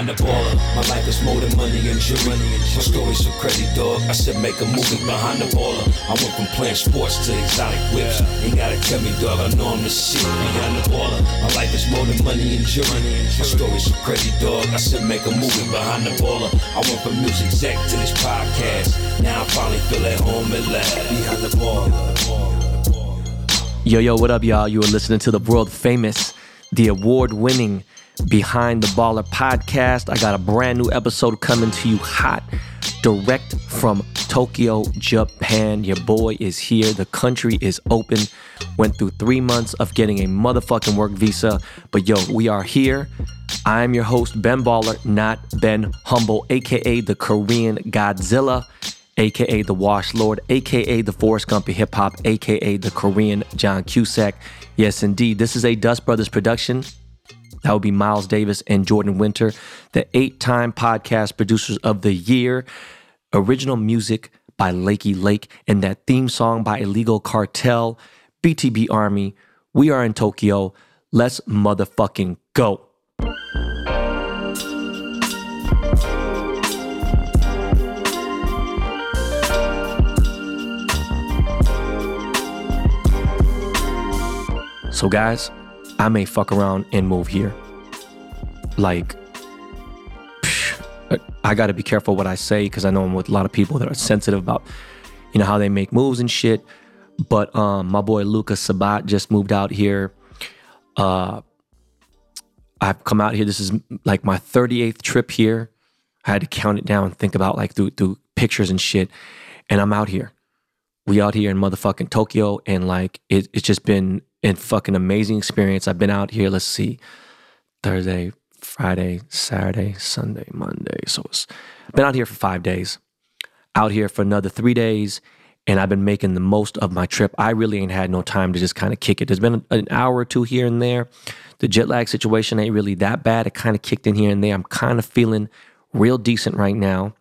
behind the baller. My life is more than money and jewelry. My story's so crazy, dog. I said make a movie behind the baller. I went from playing sports to exotic whips. Ain't gotta tell me, dog. I know I'm the shit behind the baller. My life is more than money and jewelry. My story's so crazy, dog. I said make a movie behind the baller. I went from music exec to this podcast. Now I finally feel at home at last. Behind the baller. Yo, yo, what up, y'all? You are listening to the world famous, the award winning Behind the Baller podcast. I got a brand new episode coming to you hot, direct from Tokyo, Japan. Your boy is here. The country is open. Went through three months of getting a motherfucking work visa. But yo, we are here. I'm your host, Ben Baller, not Ben Humble, aka the Korean Godzilla aka the Wash Lord, aka the Forrest Gump hip hop, aka the Korean John Cusack. Yes, indeed, this is a Dust Brothers production. That would be Miles Davis and Jordan Winter, the eight time podcast producers of the year. Original music by Lakey Lake and that theme song by Illegal Cartel, BTB Army. We are in Tokyo. Let's motherfucking go. So, guys, I may fuck around and move here. Like, I gotta be careful what I say because I know I'm with a lot of people that are sensitive about, you know, how they make moves and shit. But um, my boy Lucas Sabat just moved out here. Uh, I've come out here. This is like my 38th trip here. I had to count it down, think about like through through pictures and shit. And I'm out here. We out here in motherfucking Tokyo, and like it, it's just been and fucking amazing experience. I've been out here, let's see, Thursday, Friday, Saturday, Sunday, Monday. So I've been out here for five days, out here for another three days, and I've been making the most of my trip. I really ain't had no time to just kind of kick it. There's been an hour or two here and there. The jet lag situation ain't really that bad. It kind of kicked in here and there. I'm kind of feeling real decent right now.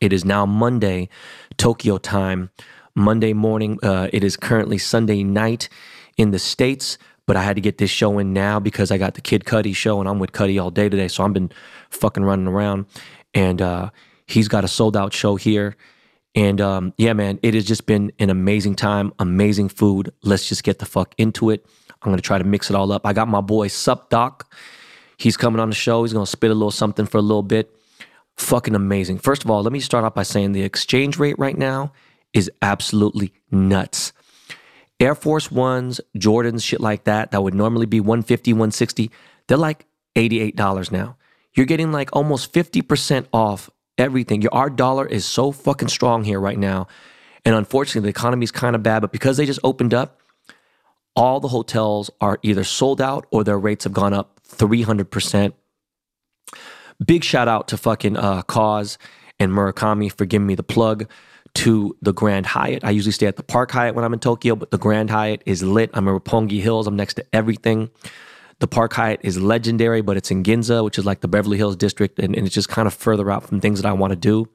It is now Monday, Tokyo time. Monday morning. Uh, it is currently Sunday night in the States, but I had to get this show in now because I got the Kid Cudi show and I'm with Cudi all day today. So I've been fucking running around and uh, he's got a sold out show here. And um, yeah, man, it has just been an amazing time, amazing food. Let's just get the fuck into it. I'm gonna try to mix it all up. I got my boy Sup Doc. He's coming on the show. He's gonna spit a little something for a little bit. Fucking amazing. First of all, let me start off by saying the exchange rate right now is absolutely nuts. Air Force Ones, Jordans, shit like that, that would normally be 150, 160, they're like $88 now. You're getting like almost 50% off everything. Your our dollar is so fucking strong here right now. And unfortunately, the economy is kind of bad, but because they just opened up, all the hotels are either sold out or their rates have gone up 300%. Big shout out to fucking uh, KAWS and Murakami for giving me the plug to the Grand Hyatt. I usually stay at the Park Hyatt when I'm in Tokyo, but the Grand Hyatt is lit. I'm in Roppongi Hills. I'm next to everything. The Park Hyatt is legendary, but it's in Ginza, which is like the Beverly Hills district, and, and it's just kind of further out from things that I want to do.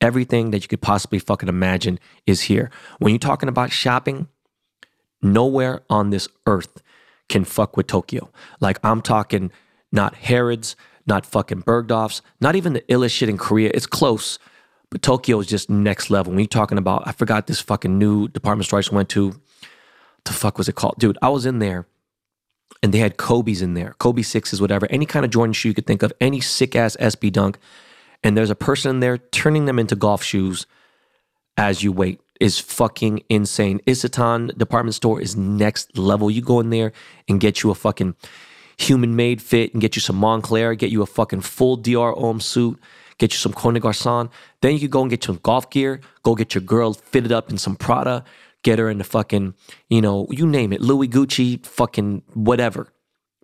Everything that you could possibly fucking imagine is here. When you're talking about shopping, nowhere on this earth can fuck with Tokyo. Like I'm talking not Harrods, not fucking Bergdorf's, not even the illest shit in Korea. It's close, but Tokyo is just next level. When you're talking about, I forgot this fucking new department store I just went to. The fuck was it called? Dude, I was in there and they had Kobe's in there, Kobe sixes, whatever, any kind of Jordan shoe you could think of, any sick ass SB dunk. And there's a person in there turning them into golf shoes as you wait is fucking insane. Isetan department store is next level. You go in there and get you a fucking human made fit and get you some Moncler, get you a fucking full Dior Homme suit get you some Comme des Garçons. Then you could go and get some golf gear, go get your girl fitted up in some Prada, get her in the fucking, you know, you name it, Louis Gucci, fucking whatever,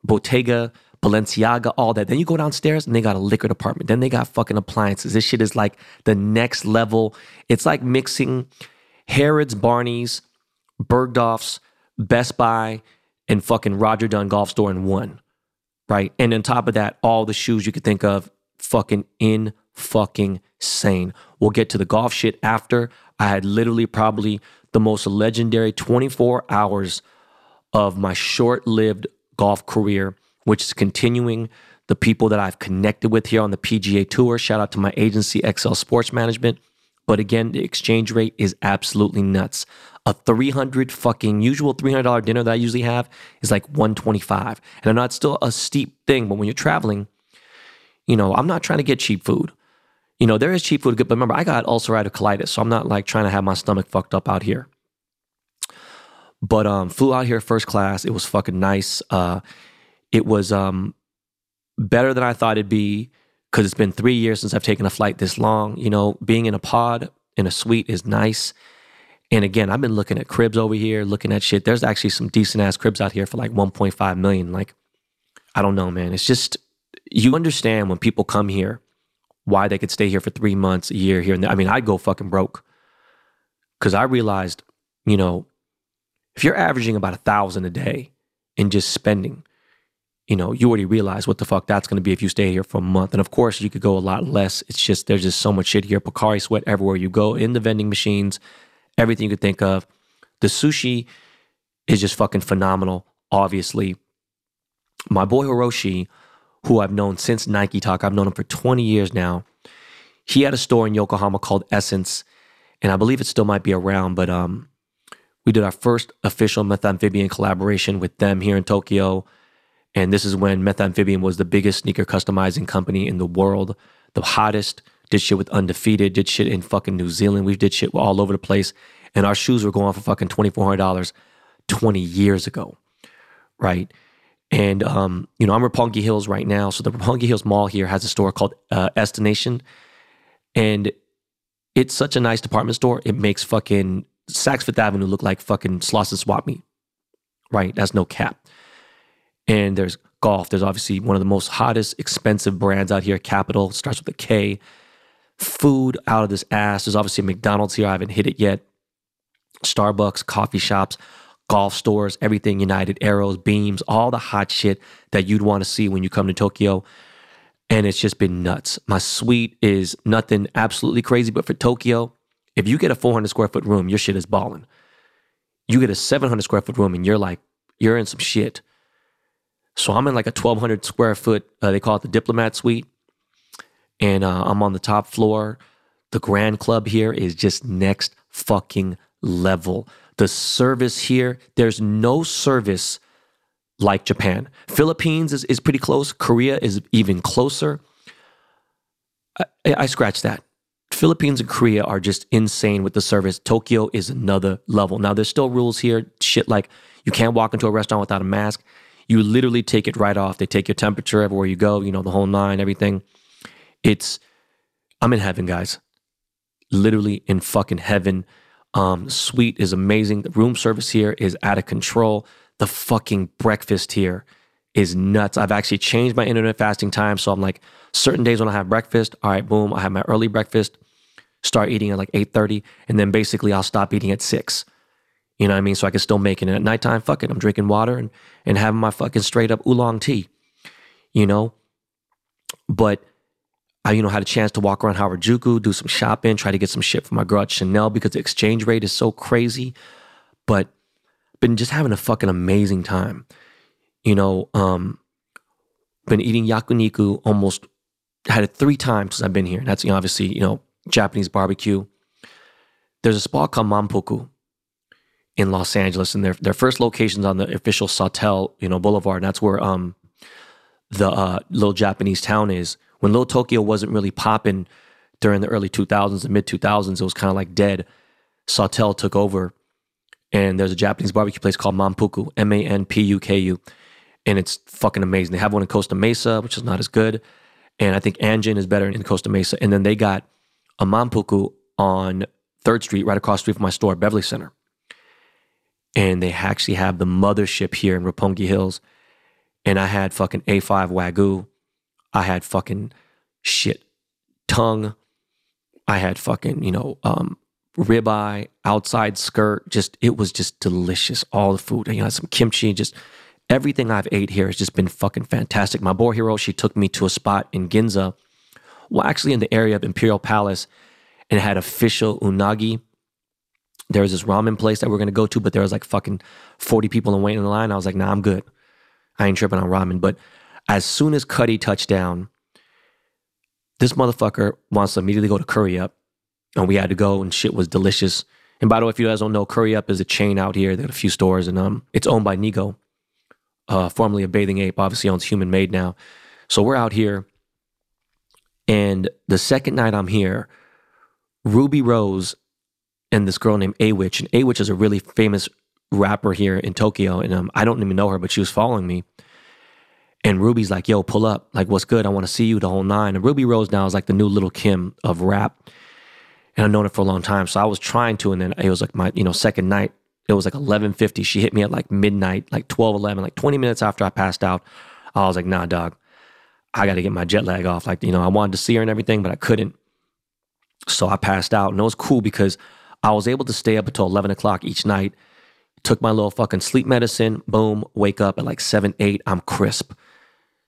Bottega, Balenciaga, all that. Then you go downstairs and they got a liquor department. Then they got fucking appliances. This shit is like the next level. It's like mixing Harrods, Barney's, Bergdorf's, Best Buy, and fucking Roger Dunn Golf Store in one, right? And on top of that, all the shoes you could think of, fucking in fucking sane. We'll get to the golf shit after. I had literally probably the most legendary 24 hours of my short lived golf career, which is continuing the people that I've connected with here on the PGA Tour. Shout out to my agency, Excel Sports Management. But again, the exchange rate is absolutely nuts. A 300 fucking usual $300 dinner that I usually have is like 125. And I know it's still a steep thing, but when you're traveling, you know, I'm not trying to get cheap food. You know, there is cheap food, but remember, I got ulcerative colitis, so I'm not like trying to have my stomach fucked up out here. But um, flew out here first class. It was fucking nice. Uh, it was um, better than I thought it'd be because it's been three years since I've taken a flight this long. You know, being in a pod in a suite is nice. And again, I've been looking at cribs over here, looking at shit. There's actually some decent ass cribs out here for like 1.5 million. Like, I don't know, man. It's just you understand when people come here why they could stay here for three months, a year here and there. I mean, I'd go fucking broke because I realized, you know, if you're averaging about a thousand a day in just spending, you know, you already realize what the fuck that's going to be if you stay here for a month. And of course, you could go a lot less. It's just there's just so much shit here. Pocari Sweat everywhere you go in the vending machines, everything you could think of. The sushi is just fucking phenomenal. Obviously, my boy Hiroshi who I've known since Nike Talk. I've known him for 20 years now. He had a store in Yokohama called Essence, and I believe it still might be around, but um, we did our first official Methamphibian collaboration with them here in Tokyo. And this is when Methamphibian was the biggest sneaker customizing company in the world, the hottest, did shit with Undefeated, did shit in fucking New Zealand. We did shit all over the place. And our shoes were going for fucking $2,400 20 years ago, right? And um, you know, I'm Roppongi Hills right now. So the Roppongi Hills Mall here has a store called uh, Estnation, and it's such a nice department store. It makes fucking Saks Fifth Avenue look like fucking Slauson Swap Meet. Right? That's no cap. And there's golf. There's obviously one of the most hottest, expensive brands out here. Kapital starts with a K. Food out of this ass. There's obviously a McDonald's here. I haven't hit it yet. Starbucks, coffee shops golf stores, everything United, arrows, beams, all the hot shit that you'd want to see when you come to Tokyo. And it's just been nuts. My suite is nothing absolutely crazy, but for Tokyo, if you get a 400 square foot room, your shit is balling. You get a 700 square foot room and you're like, you're in some shit. So I'm in like a 1200 square foot, uh, they call it the Diplomat Suite. And uh, I'm on the top floor. The Grand Club here is just next fucking level. The service here, there's no service like Japan. Philippines is, is pretty close. Korea is even closer. I, I scratch that. Philippines and Korea are just insane with the service. Tokyo is another level. Now, there's still rules here. Shit like you can't walk into a restaurant without a mask. You literally take it right off. They take your temperature everywhere you go, you know, the whole nine, everything. It's, I'm in heaven, guys. Literally in fucking heaven. Um, suite is amazing. The room service here is out of control. The fucking breakfast here is nuts. I've actually changed my intermittent fasting time. So I'm like, certain days when I have breakfast, all right, boom, I have my early breakfast, start eating at like 8.30, and then basically I'll stop eating at 6. You know what I mean? So I can still make it. And at nighttime, fuck it. I'm drinking water and, and having my fucking straight up oolong tea. You know? But I, you know, had a chance to walk around Harajuku, do some shopping, try to get some shit for my girl at Chanel because the exchange rate is so crazy. But been just having a fucking amazing time. You know, um, been eating yakiniku almost had it three times since I've been here. That's you know, obviously, you know, Japanese barbecue. There's a spot called Manpuku in Los Angeles, and their their first location's on the official Sawtelle, you know, Boulevard. And that's where um the uh, little Japanese town is when Little Tokyo wasn't really popping during the early 2000s and mid 2000s, it was kind of like dead. Sawtelle took over, and there's a Japanese barbecue place called Manpuku, M A N P U K U, and it's fucking amazing. They have one in Costa Mesa, which is not as good, and I think Anjin is better in Costa Mesa. And then they got a Manpuku on Third Street, right across street from my store, Beverly Center, and they actually have the mothership here in Roppongi Hills. And I had fucking A5 Wagyu I had fucking shit tongue. I had fucking, you know, um, ribeye, outside skirt. Just, it was just delicious. All the food, you know, some kimchi, just everything I've ate here has just been fucking fantastic. My boy Hiroshi took me to a spot in Ginza, well, actually in the area of Imperial Palace, and had official unagi. There was this ramen place that we are gonna go to, but there was like fucking 40 people in waiting in the line. I was like, nah, I'm good. I ain't tripping on ramen. But As soon as Cudi touched down, this motherfucker wants to immediately go to Curry Up. And we had to go, and shit was delicious. And by the way, if you guys don't know, Curry Up is a chain out here. They got a few stores, and um, it's owned by Nigo, uh, formerly a Bathing Ape. Obviously owns Human Made now. So we're out here, and the second night I'm here, Rubi Rose and this girl named Awich, and Awich is a really famous rapper here in Tokyo, and um, I don't even know her, but she was following me. And Rubi's like, "Yo, pull up! Like, what's good? I want to see you." The whole nine. And Rubi Rose now is like the new little Kim of rap, and I've known her for a long time. So I was trying to, and then it was like my you know second night. It was like eleven fifty. She hit me at like midnight, like 12, 11, like twenty minutes after I passed out. I was like, "Nah, dog, I got to get my jet lag off." Like you know, I wanted to see her and everything, but I couldn't. So I passed out, and it was cool because I was able to stay up until eleven o'clock each night. Took my little fucking sleep medicine. Boom, wake up at like seven, eight. I'm crisp.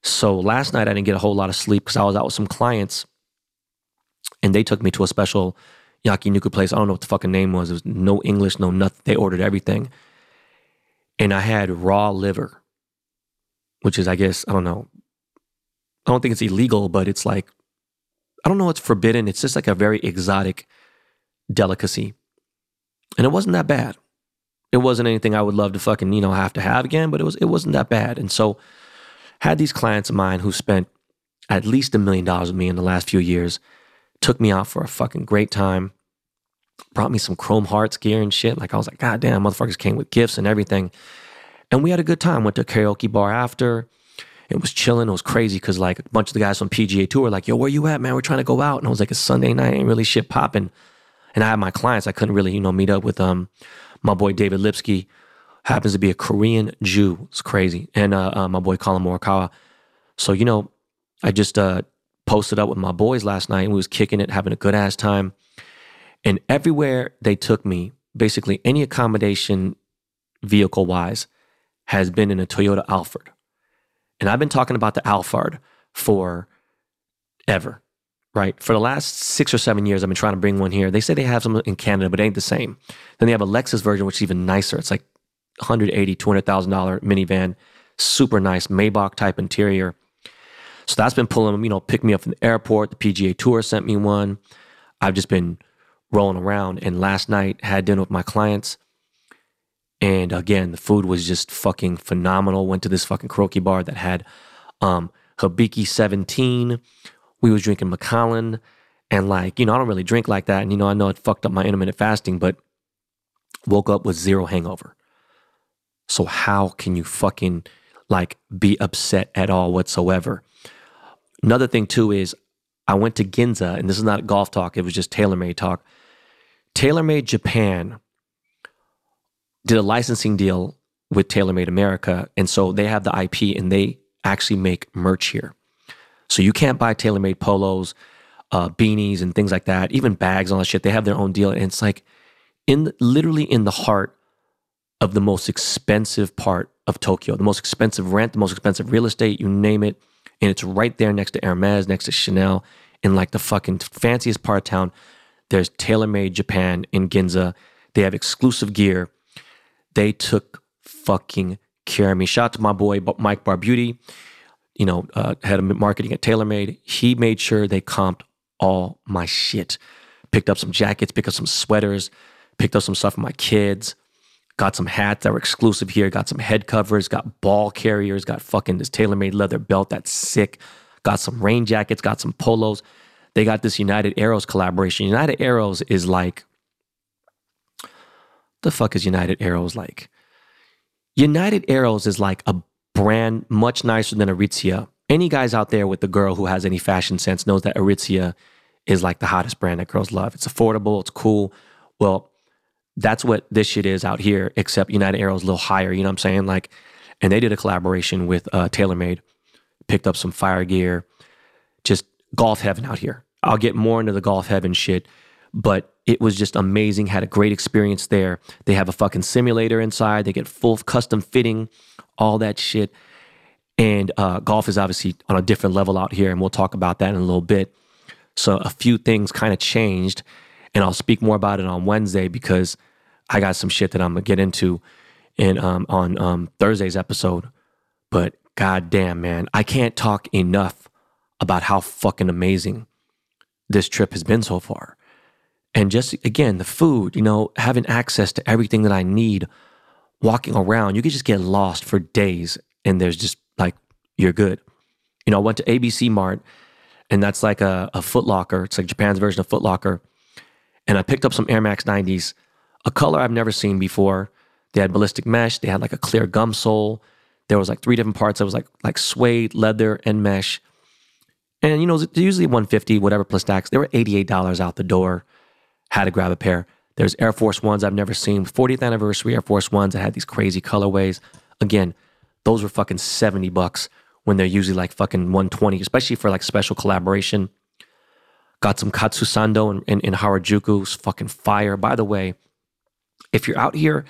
So last night I didn't get a whole lot of sleep because I was out with some clients and they took me to a special yakiniku place. I don't know what the fucking name was. It was no English, no nothing. They ordered everything. And I had raw liver, which is, I guess, I don't know. I don't think it's illegal, but it's like, I don't know, it's forbidden. It's just like a very exotic delicacy. And it wasn't that bad. It wasn't anything I would love to fucking, you know, have to have again, but it was it wasn't that bad. And so had these clients of mine who spent at least a million dollars with me in the last few years, took me out for a fucking great time, brought me some Chrome Hearts gear and shit. Like I was like, God damn, motherfuckers came with gifts and everything. And we had a good time. Went to a karaoke bar after. It was chilling. It was crazy because like a bunch of the guys from PGA Tour were like, yo, where you at, man? We're trying to go out. And I was like, it's Sunday night, ain't really shit popping. And I had my clients. I couldn't really, you know, meet up with um my boy David Lipsky, happens to be a Korean Jew. It's crazy. And uh, uh, my boy Collin Morikawa. So, you know, I just uh, posted up with my boys last night and we was kicking it, having a good ass time. And everywhere they took me, basically any accommodation vehicle wise has been in a Toyota Alphard. And I've been talking about the Alphard for ever, right? For the last six or seven years, I've been trying to bring one here. They say they have some in Canada, but it ain't the same. Then they have a Lexus version, which is even nicer. It's like 180 $200,000 minivan, super nice Maybach type interior. So that's been pulling, them, you know, pick me up from the airport. The PGA Tour sent me one. I've just been rolling around. And last night had dinner with my clients. And again, the food was just fucking phenomenal. Went to this fucking karaoke bar that had um, Hibiki 17. We was drinking Macallan. And like, you know, I don't really drink like that. And, you know, I know it fucked up my intermittent fasting, but woke up with zero hangover. So how can you fucking like be upset at all whatsoever? Another thing too is I went to Ginza, and this is not golf talk, it was just TaylorMade talk. TaylorMade Japan did a licensing deal with TaylorMade America. And so they have the IP and they actually make merch here. So you can't buy TaylorMade polos, uh, beanies, and things like that, even bags, all that shit. They have their own deal. And it's like in literally in the heart of the most expensive part of Tokyo, the most expensive rent, the most expensive real estate, you name it. And it's right there next to Hermes, next to Chanel, in like the fucking fanciest part of town. There's TaylorMade Japan in Ginza. They have exclusive gear. They took fucking care of me. Shout out to my boy Mike Barbuti, you know, uh, head of marketing at TaylorMade. He made sure they comped all my shit. Picked up some jackets, picked up some sweaters, picked up some stuff for my kids. Got some hats that were exclusive here. Got some head covers. Got ball carriers. Got fucking this TaylorMade leather belt that's sick. Got some rain jackets. Got some polos. They got this United Arrows collaboration. United Arrows is like, the fuck is United Arrows like? United Arrows is like a brand much nicer than Aritzia. Any guys out there with the girl who has any fashion sense knows that Aritzia is like the hottest brand that girls love. It's affordable. It's cool. Well, that's what this shit is out here, except United Arrows a little higher. You know what I'm saying? Like, and they did a collaboration with uh, TaylorMade, picked up some fire gear, just golf heaven out here. I'll get more into the golf heaven shit, but it was just amazing. Had a great experience there. They have a fucking simulator inside. They get full custom fitting, all that shit. And uh, golf is obviously on a different level out here, and we'll talk about that in a little bit. So a few things kind of changed, and I'll speak more about it on Wednesday because I got some shit that I'm gonna get into in um, on um, Thursday's episode. But goddamn, man, I can't talk enough about how fucking amazing this trip has been so far. And just again, the food, you know, having access to everything that I need, walking around, you could just get lost for days and there's just like, you're good. You know, I went to ABC Mart and that's like a, a Foot Locker. It's like Japan's version of Foot Locker. And I picked up some Air Max 90s, a color I've never seen before. They had ballistic mesh, they had like a clear gum sole. There was like three different parts. It was like like suede, leather, and mesh. And you know, usually 150, whatever plus tax. They were $88 out the door. Had to grab a pair. There's Air Force Ones I've never seen. 40th anniversary Air Force Ones that had these crazy colorways. Again, those were fucking 70 bucks when they're usually like fucking 120, especially for like special collaboration. Got some Katsu Sando in, in, in Harajuku. Fucking fire. By the way, if you're out here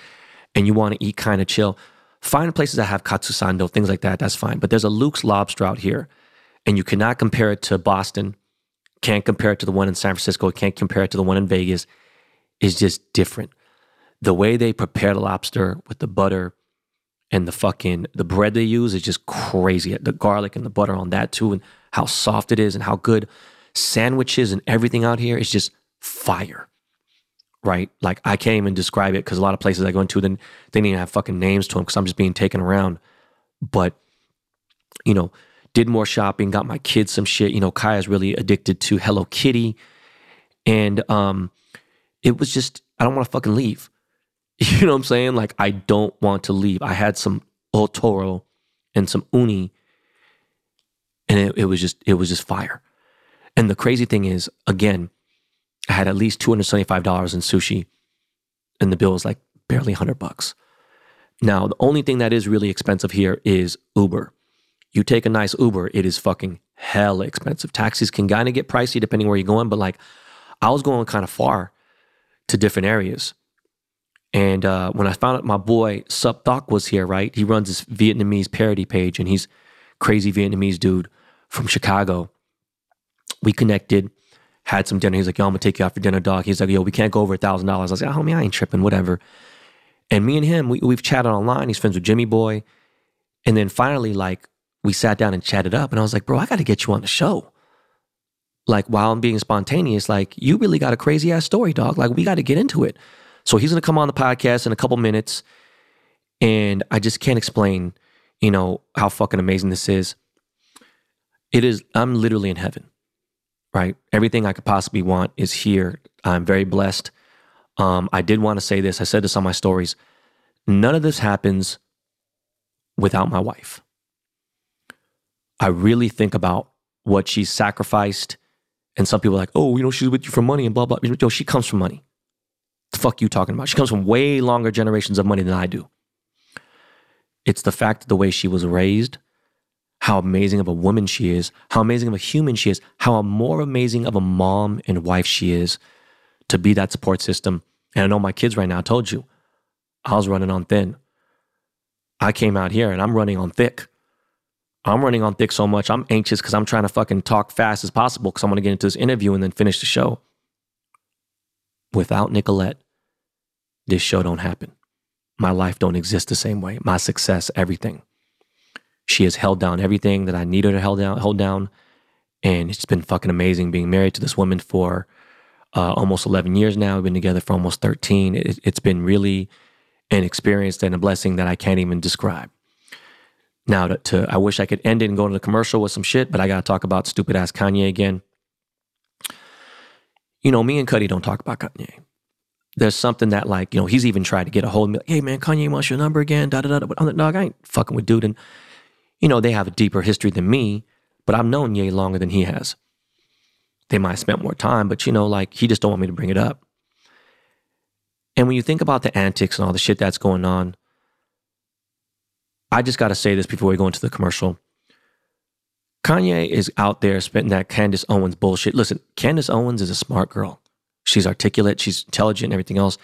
and you want to eat kind of chill, find places that have Katsu Sando, things like that. That's fine. But there's a Luke's Lobster out here and you cannot compare it to Boston, can't compare it to the one in San Francisco, can't compare it to the one in Vegas. Is just different. The way they prepare the lobster with the butter and the fucking the bread they use is just crazy. The garlic and the butter on that too, and how soft it is, and how good sandwiches and everything out here is just fire. Right? Like I can't even describe it because a lot of places I go into, then they didn't even have fucking names to them because I'm just being taken around. But you know, did more shopping, got my kids some shit. You know, Kaya's really addicted to Hello Kitty. And um, it was just, I don't want to fucking leave. You know what I'm saying? Like, I don't want to leave. I had some Otoro and some Uni, and it, it was just, it was just fire. And the crazy thing is, again, I had at least $275 in sushi, and the bill was like barely 100 bucks. Now, the only thing that is really expensive here is Uber. You take a nice Uber, it is fucking hell expensive. Taxis can kind of get pricey depending where you're going, but like I was going kind of far to different areas. And uh, when I found out my boy Sup Doc was here, right? He runs this Vietnamese parody page and he's crazy Vietnamese dude from Chicago. We connected, had some dinner. He's like, yo, I'm gonna take you out for dinner, dog. He's like, yo, we can't go over a thousand dollars. I was like, oh, homie, I ain't tripping, whatever. And me and him, we, we've chatted online. He's friends with Jimmy Boy. And then finally, like we sat down and chatted up and I was like, bro, I got to get you on the show. Like while I'm being spontaneous, like you really got a crazy ass story, dog. Like we got to get into it. So he's to come on the podcast in a couple minutes. And I just can't explain, you know, how fucking amazing this is. It is, I'm literally in heaven, right? Everything I could possibly want is here. I'm very blessed. Um, I did want to say this. I said this on my stories. None of this happens without my wife. I really think about what she's sacrificed. And some people are like, oh, you know, she's with you for money and blah, blah. Yo, she comes from money. The fuck you talking about? She comes from way longer generations of money than I do. It's the fact the way she was raised, how amazing of a woman she is, how amazing of a human she is, how more amazing of a mom and wife she is to be that support system. And I know my kids right now I told you, I was running on thin. I came out here and I'm running on thick. I'm running on thick so much. I'm anxious because I'm trying to fucking talk fast as possible because I want to get into this interview and then finish the show. Without Nicolette, this show don't happen. My life don't exist the same way. My success, everything. She has held down everything that I needed to hold down, hold down, and it's been fucking amazing being married to this woman for uh, almost 11 years now. We've been together for almost 13. It, it's been really an experience and a blessing that I can't even describe. Now, to, to, I wish I could end it and go into the commercial with some shit, but I got to talk about stupid ass Kanye again. You know, me and Cudi don't talk about Kanye. There's something that, like, you know, he's even tried to get a hold of me. Like, hey, man, Kanye wants your number again. Da da da. But I'm like, dog, I ain't fucking with dude. And, you know, they have a deeper history than me, but I've known Ye longer than he has. They might have spent more time, but, you know, like, he just don't want me to bring it up. And when you think about the antics and all the shit that's going on, I just got to say this before we go into the commercial. Kanye is out there spitting that Candace Owens bullshit. Listen, Candace Owens is a smart girl. She's articulate, she's intelligent, and everything else.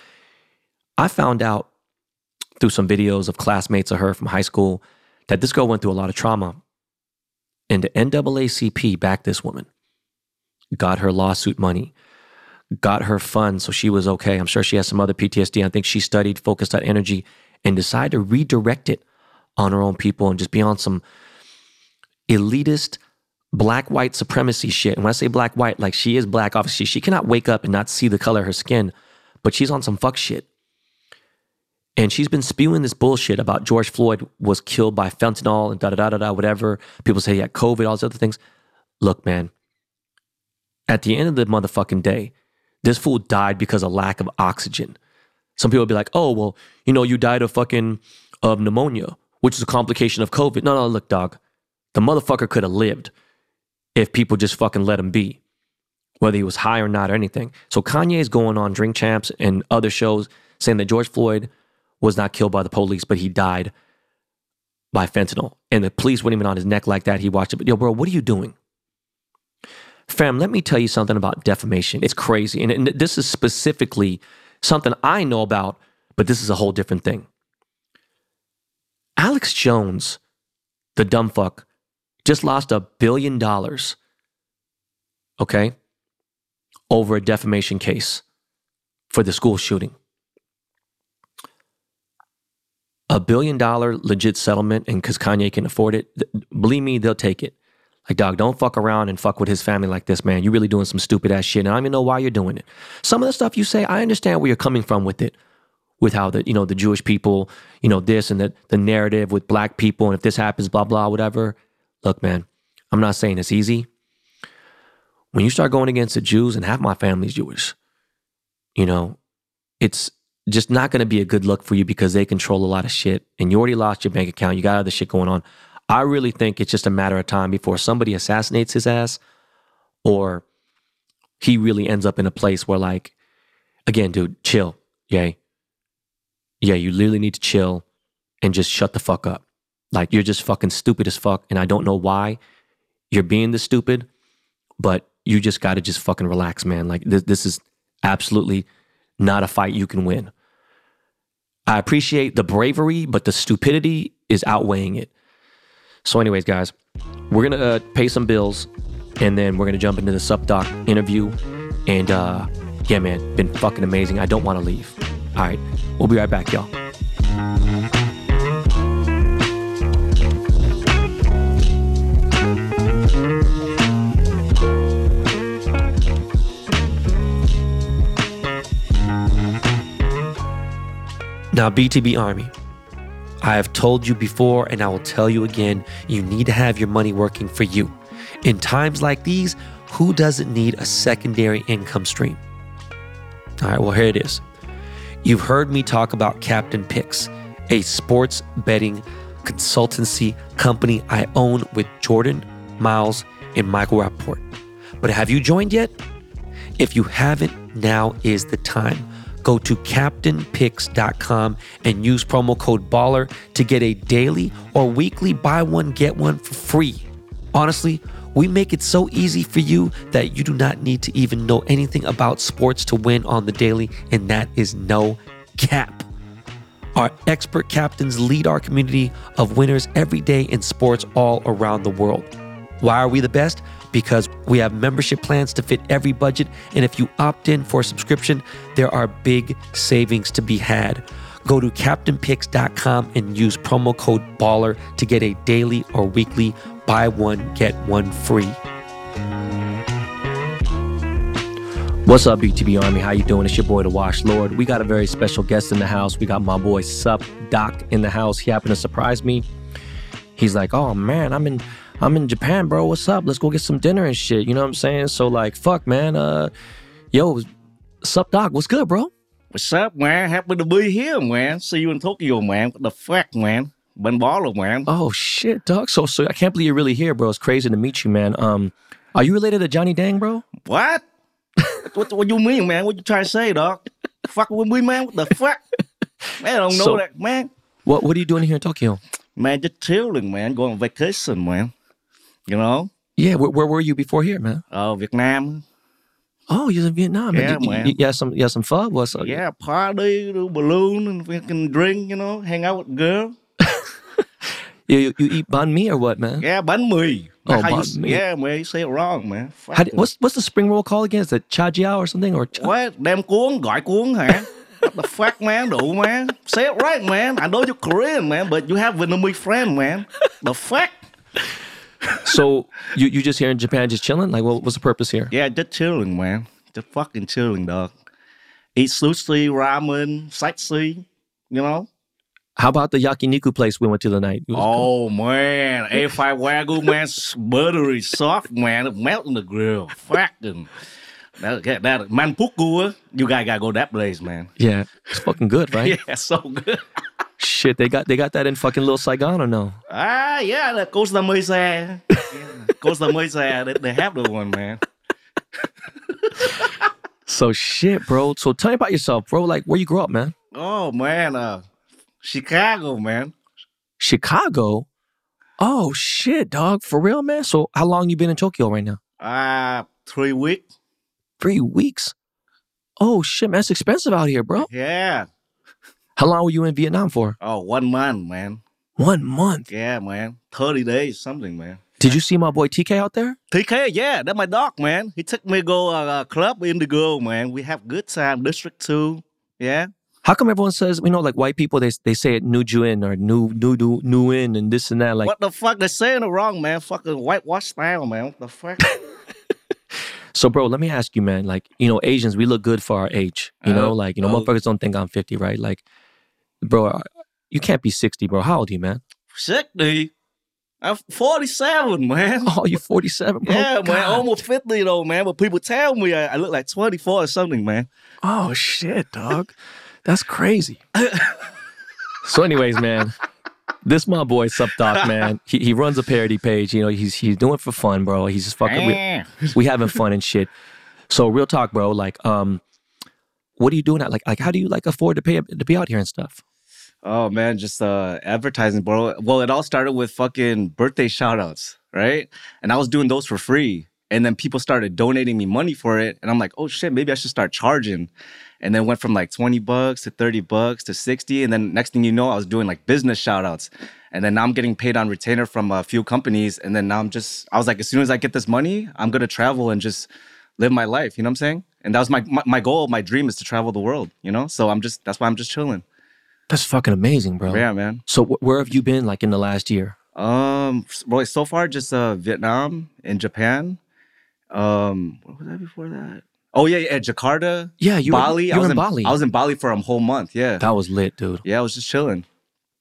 I found out through some videos of classmates of her from high school that this girl went through a lot of trauma. And the NAACP backed this woman, got her lawsuit money, got her funds so she was okay. I'm sure she has some other PTSD. I think she studied, focused that energy, and decided to redirect it on her own people and just be on some elitist black white supremacy shit. And when I say black white, like she is black, obviously, she cannot wake up and not see the color of her skin, but she's on some fuck shit. And she's been spewing this bullshit about George Floyd was killed by fentanyl and da da da da da, whatever. People say he had COVID, all these other things. Look, man, at the end of the motherfucking day, this fool died because of lack of oxygen. Some people be like, oh, well, you know, you died of fucking of pneumonia, which is a complication of COVID. No, no, look, dog. The motherfucker could have lived if people just fucking let him be, whether he was high or not or anything. So Kanye is going on Drink Champs and other shows saying that George Floyd was not killed by the police, but he died by fentanyl. And the police went even on his neck like that. He watched it. But yo, bro, what are you doing? Fam, let me tell you something about defamation. It's crazy. And, and this is specifically something I know about, but this is a whole different thing. Alex Jones, the dumb fuck, just lost a billion dollars, okay, over a defamation case for the school shooting. A billion dollar legit settlement, and because Kanye can afford it, believe me, they'll take it. Like, dog, don't fuck around and fuck with his family like this, man. You're really doing some stupid ass shit, and I don't even know why you're doing it. Some of the stuff you say, I understand where you're coming from with it, with how the you know the Jewish people, you know this and the the narrative with black people, and if this happens, blah blah, whatever. Look, man, I'm not saying it's easy. When you start going against the Jews, and half my family's Jewish, you know, it's just not going to be a good look for you because they control a lot of shit, and you already lost your bank account. You got other shit going on. I really think it's just a matter of time before somebody assassinates his ass or he really ends up in a place where, like, again, dude, chill. Yay. Yeah, you literally need to chill and just shut the fuck up. Like, you're just fucking stupid as fuck. And I don't know why you're being this stupid, but you just got to just fucking relax, man. Like, this, is absolutely not a fight you can win. I appreciate the bravery, but the stupidity is outweighing it. So, anyways, guys, we're gonna uh, pay some bills, and then we're gonna jump into the Sup Doc interview. And uh, yeah, man, been fucking amazing. I don't want to leave. All right, we'll be right back, y'all. Now, BTB Army. I have told you before, and I will tell you again you need to have your money working for you. In times like these, who doesn't need a secondary income stream? All right, well, here it is. You've heard me talk about Captain Picks, a sports betting consultancy company I own with Jordan, Miles, and Michael Rapaport. But have you joined yet? If you haven't, now is the time go to captainpicks.com and use promo code BALLER to get a daily or weekly buy one, get one for free. Honestly, we make it so easy for you that you do not need to even know anything about sports to win on the daily, and that is no cap. Our expert captains lead our community of winners every day in sports all around the world. Why are we the best? Because we have membership plans to fit every budget. And if you opt in for a subscription, there are big savings to be had. Go to captainpicks.com and use promo code BALLER to get a daily or weekly buy one, get one free. What's up, BTB Army? How you doing? It's your boy, the Wash Lord. We got a very special guest in the house. We got my boy Sup Doc in the house. He happened to surprise me. He's like, "Oh man, I'm in I'm in Japan, bro. What's up? Let's go get some dinner and shit. You know what I'm saying? So like, fuck, man. Uh, yo, sup, doc? What's good, bro? What's up, man? Happy to be here, man. See you in Tokyo, man. What the fuck, man? Ben Baller, man. Oh shit, dog. So so I can't believe you're really here, bro. It's crazy to meet you, man. Um, are you related to Johnny Dang, bro? What? what what you mean, man? What you trying to say, dog? fuck with me, man? What the fuck? Man, I don't know So- that, man. What what are you doing here in Tokyo? Man, just chilling, man. Going on vacation, man. You know? Yeah, where, where were you before here, man? Oh, Vietnam. Oh, you're in Vietnam. Yeah, you, man. You, you, had some you had some fun. What's up? Yeah, party, do balloon, and fucking drink, you know? Hang out with girl. You, you, eat banh mi or what, man? Yeah, bánh mì. Oh, How you- banh mi. Yeah, man, you say it wrong, man. Fuck How do- what's what's the spring roll called again? Is it cha jiao or something or? Cha- What? Đem cuốn, gọi cuốn hả? What the fuck, man? Đủ, man. Say it right, man. I know you're Korean, man, but you have Vietnamese friend, man. The fuck? So you you just here in Japan, just chilling? Like, what, what's the purpose here? Yeah, just chilling, man. Just fucking chilling, dog. Eat sushi, ramen, sightsee, you know? How about the yakiniku place we went to the night? It cool. Oh man, A5 Wagyu, man, buttery, soft, man, it melt in the grill. Fucking. That, that, that Manpuku, you guys gotta go that place, man. yeah, it's fucking good, right? Yeah, so good. Shit, they got they got that in fucking Little Saigon or no? Ah, yeah, the Costa Mesa. Yeah, Costa Mesa, they, they have the one, man. So shit, bro. So tell me about yourself, bro. Like, where you grew up, man? Oh man, uh, Chicago, man. Chicago. Oh shit, dog. For real, man. So how long you been in Tokyo right now? Ah, three weeks. Three weeks. Oh shit, man. It's expensive out here, bro. Yeah. How long were you in Vietnam for? Oh, one month, man. One month. Yeah, man. 30 days, something, man. Did you see my boy TK out there? TK, yeah, that's my dog, man. He took me go uh, uh, club Indigo, man. We have good time. District two, yeah. How come everyone says, you know, like white people, they they say it new Juin or new new new new in and this and that? Like, what the fuck? They're saying it wrong, man. Fucking whitewash style, man. What the fuck? so, bro, let me ask you, man. Like, you know, Asians, we look good for our age. You know, Oh, like, you know, oh. motherfuckers don't think I'm 50, right? Like, bro, uh, you can't be 60, bro. How old are you, man? 60. I'm 47, man. Oh, you're 47, bro. yeah, man. Almost 50 though, man. But people tell me I, I look like 24 or something, man. Oh shit, dog. That's crazy. so, anyways, man, this my boy Sup Doc, man. He he runs a parody page. You know, he's he's doing it for fun, bro. He's just fucking. We, we having fun and shit. So, real talk, bro. Like, um, what are you doing? At, like, like, how do you like afford to pay to be out here and stuff? Oh man, just uh advertising, bro. Well, it all started with fucking birthday shout outs, right? And I was doing those for free. And then people started donating me money for it. And I'm like, oh shit, maybe I should start charging. And then went from like 20 bucks to 30 bucks to 60. And then next thing you know, I was doing like business shout outs. And then now I'm getting paid on retainer from a few companies. And then now I'm just, I was like, as soon as I get this money, I'm gonna travel and just live my life. You know what I'm saying? And that was my, my, my goal, my dream is to travel the world, you know? So I'm just, that's why I'm just chilling. That's fucking amazing, bro. Yeah, man. So, wh- where have you been like in the last year? Um, boy, so far just uh Vietnam and Japan. Um, what was that before that? Oh yeah, yeah, Jakarta, Yeah, you were- Bali. you I were was in Bali. I was in Bali for a whole month. Yeah, That was lit, dude. yeah, I was just chilling,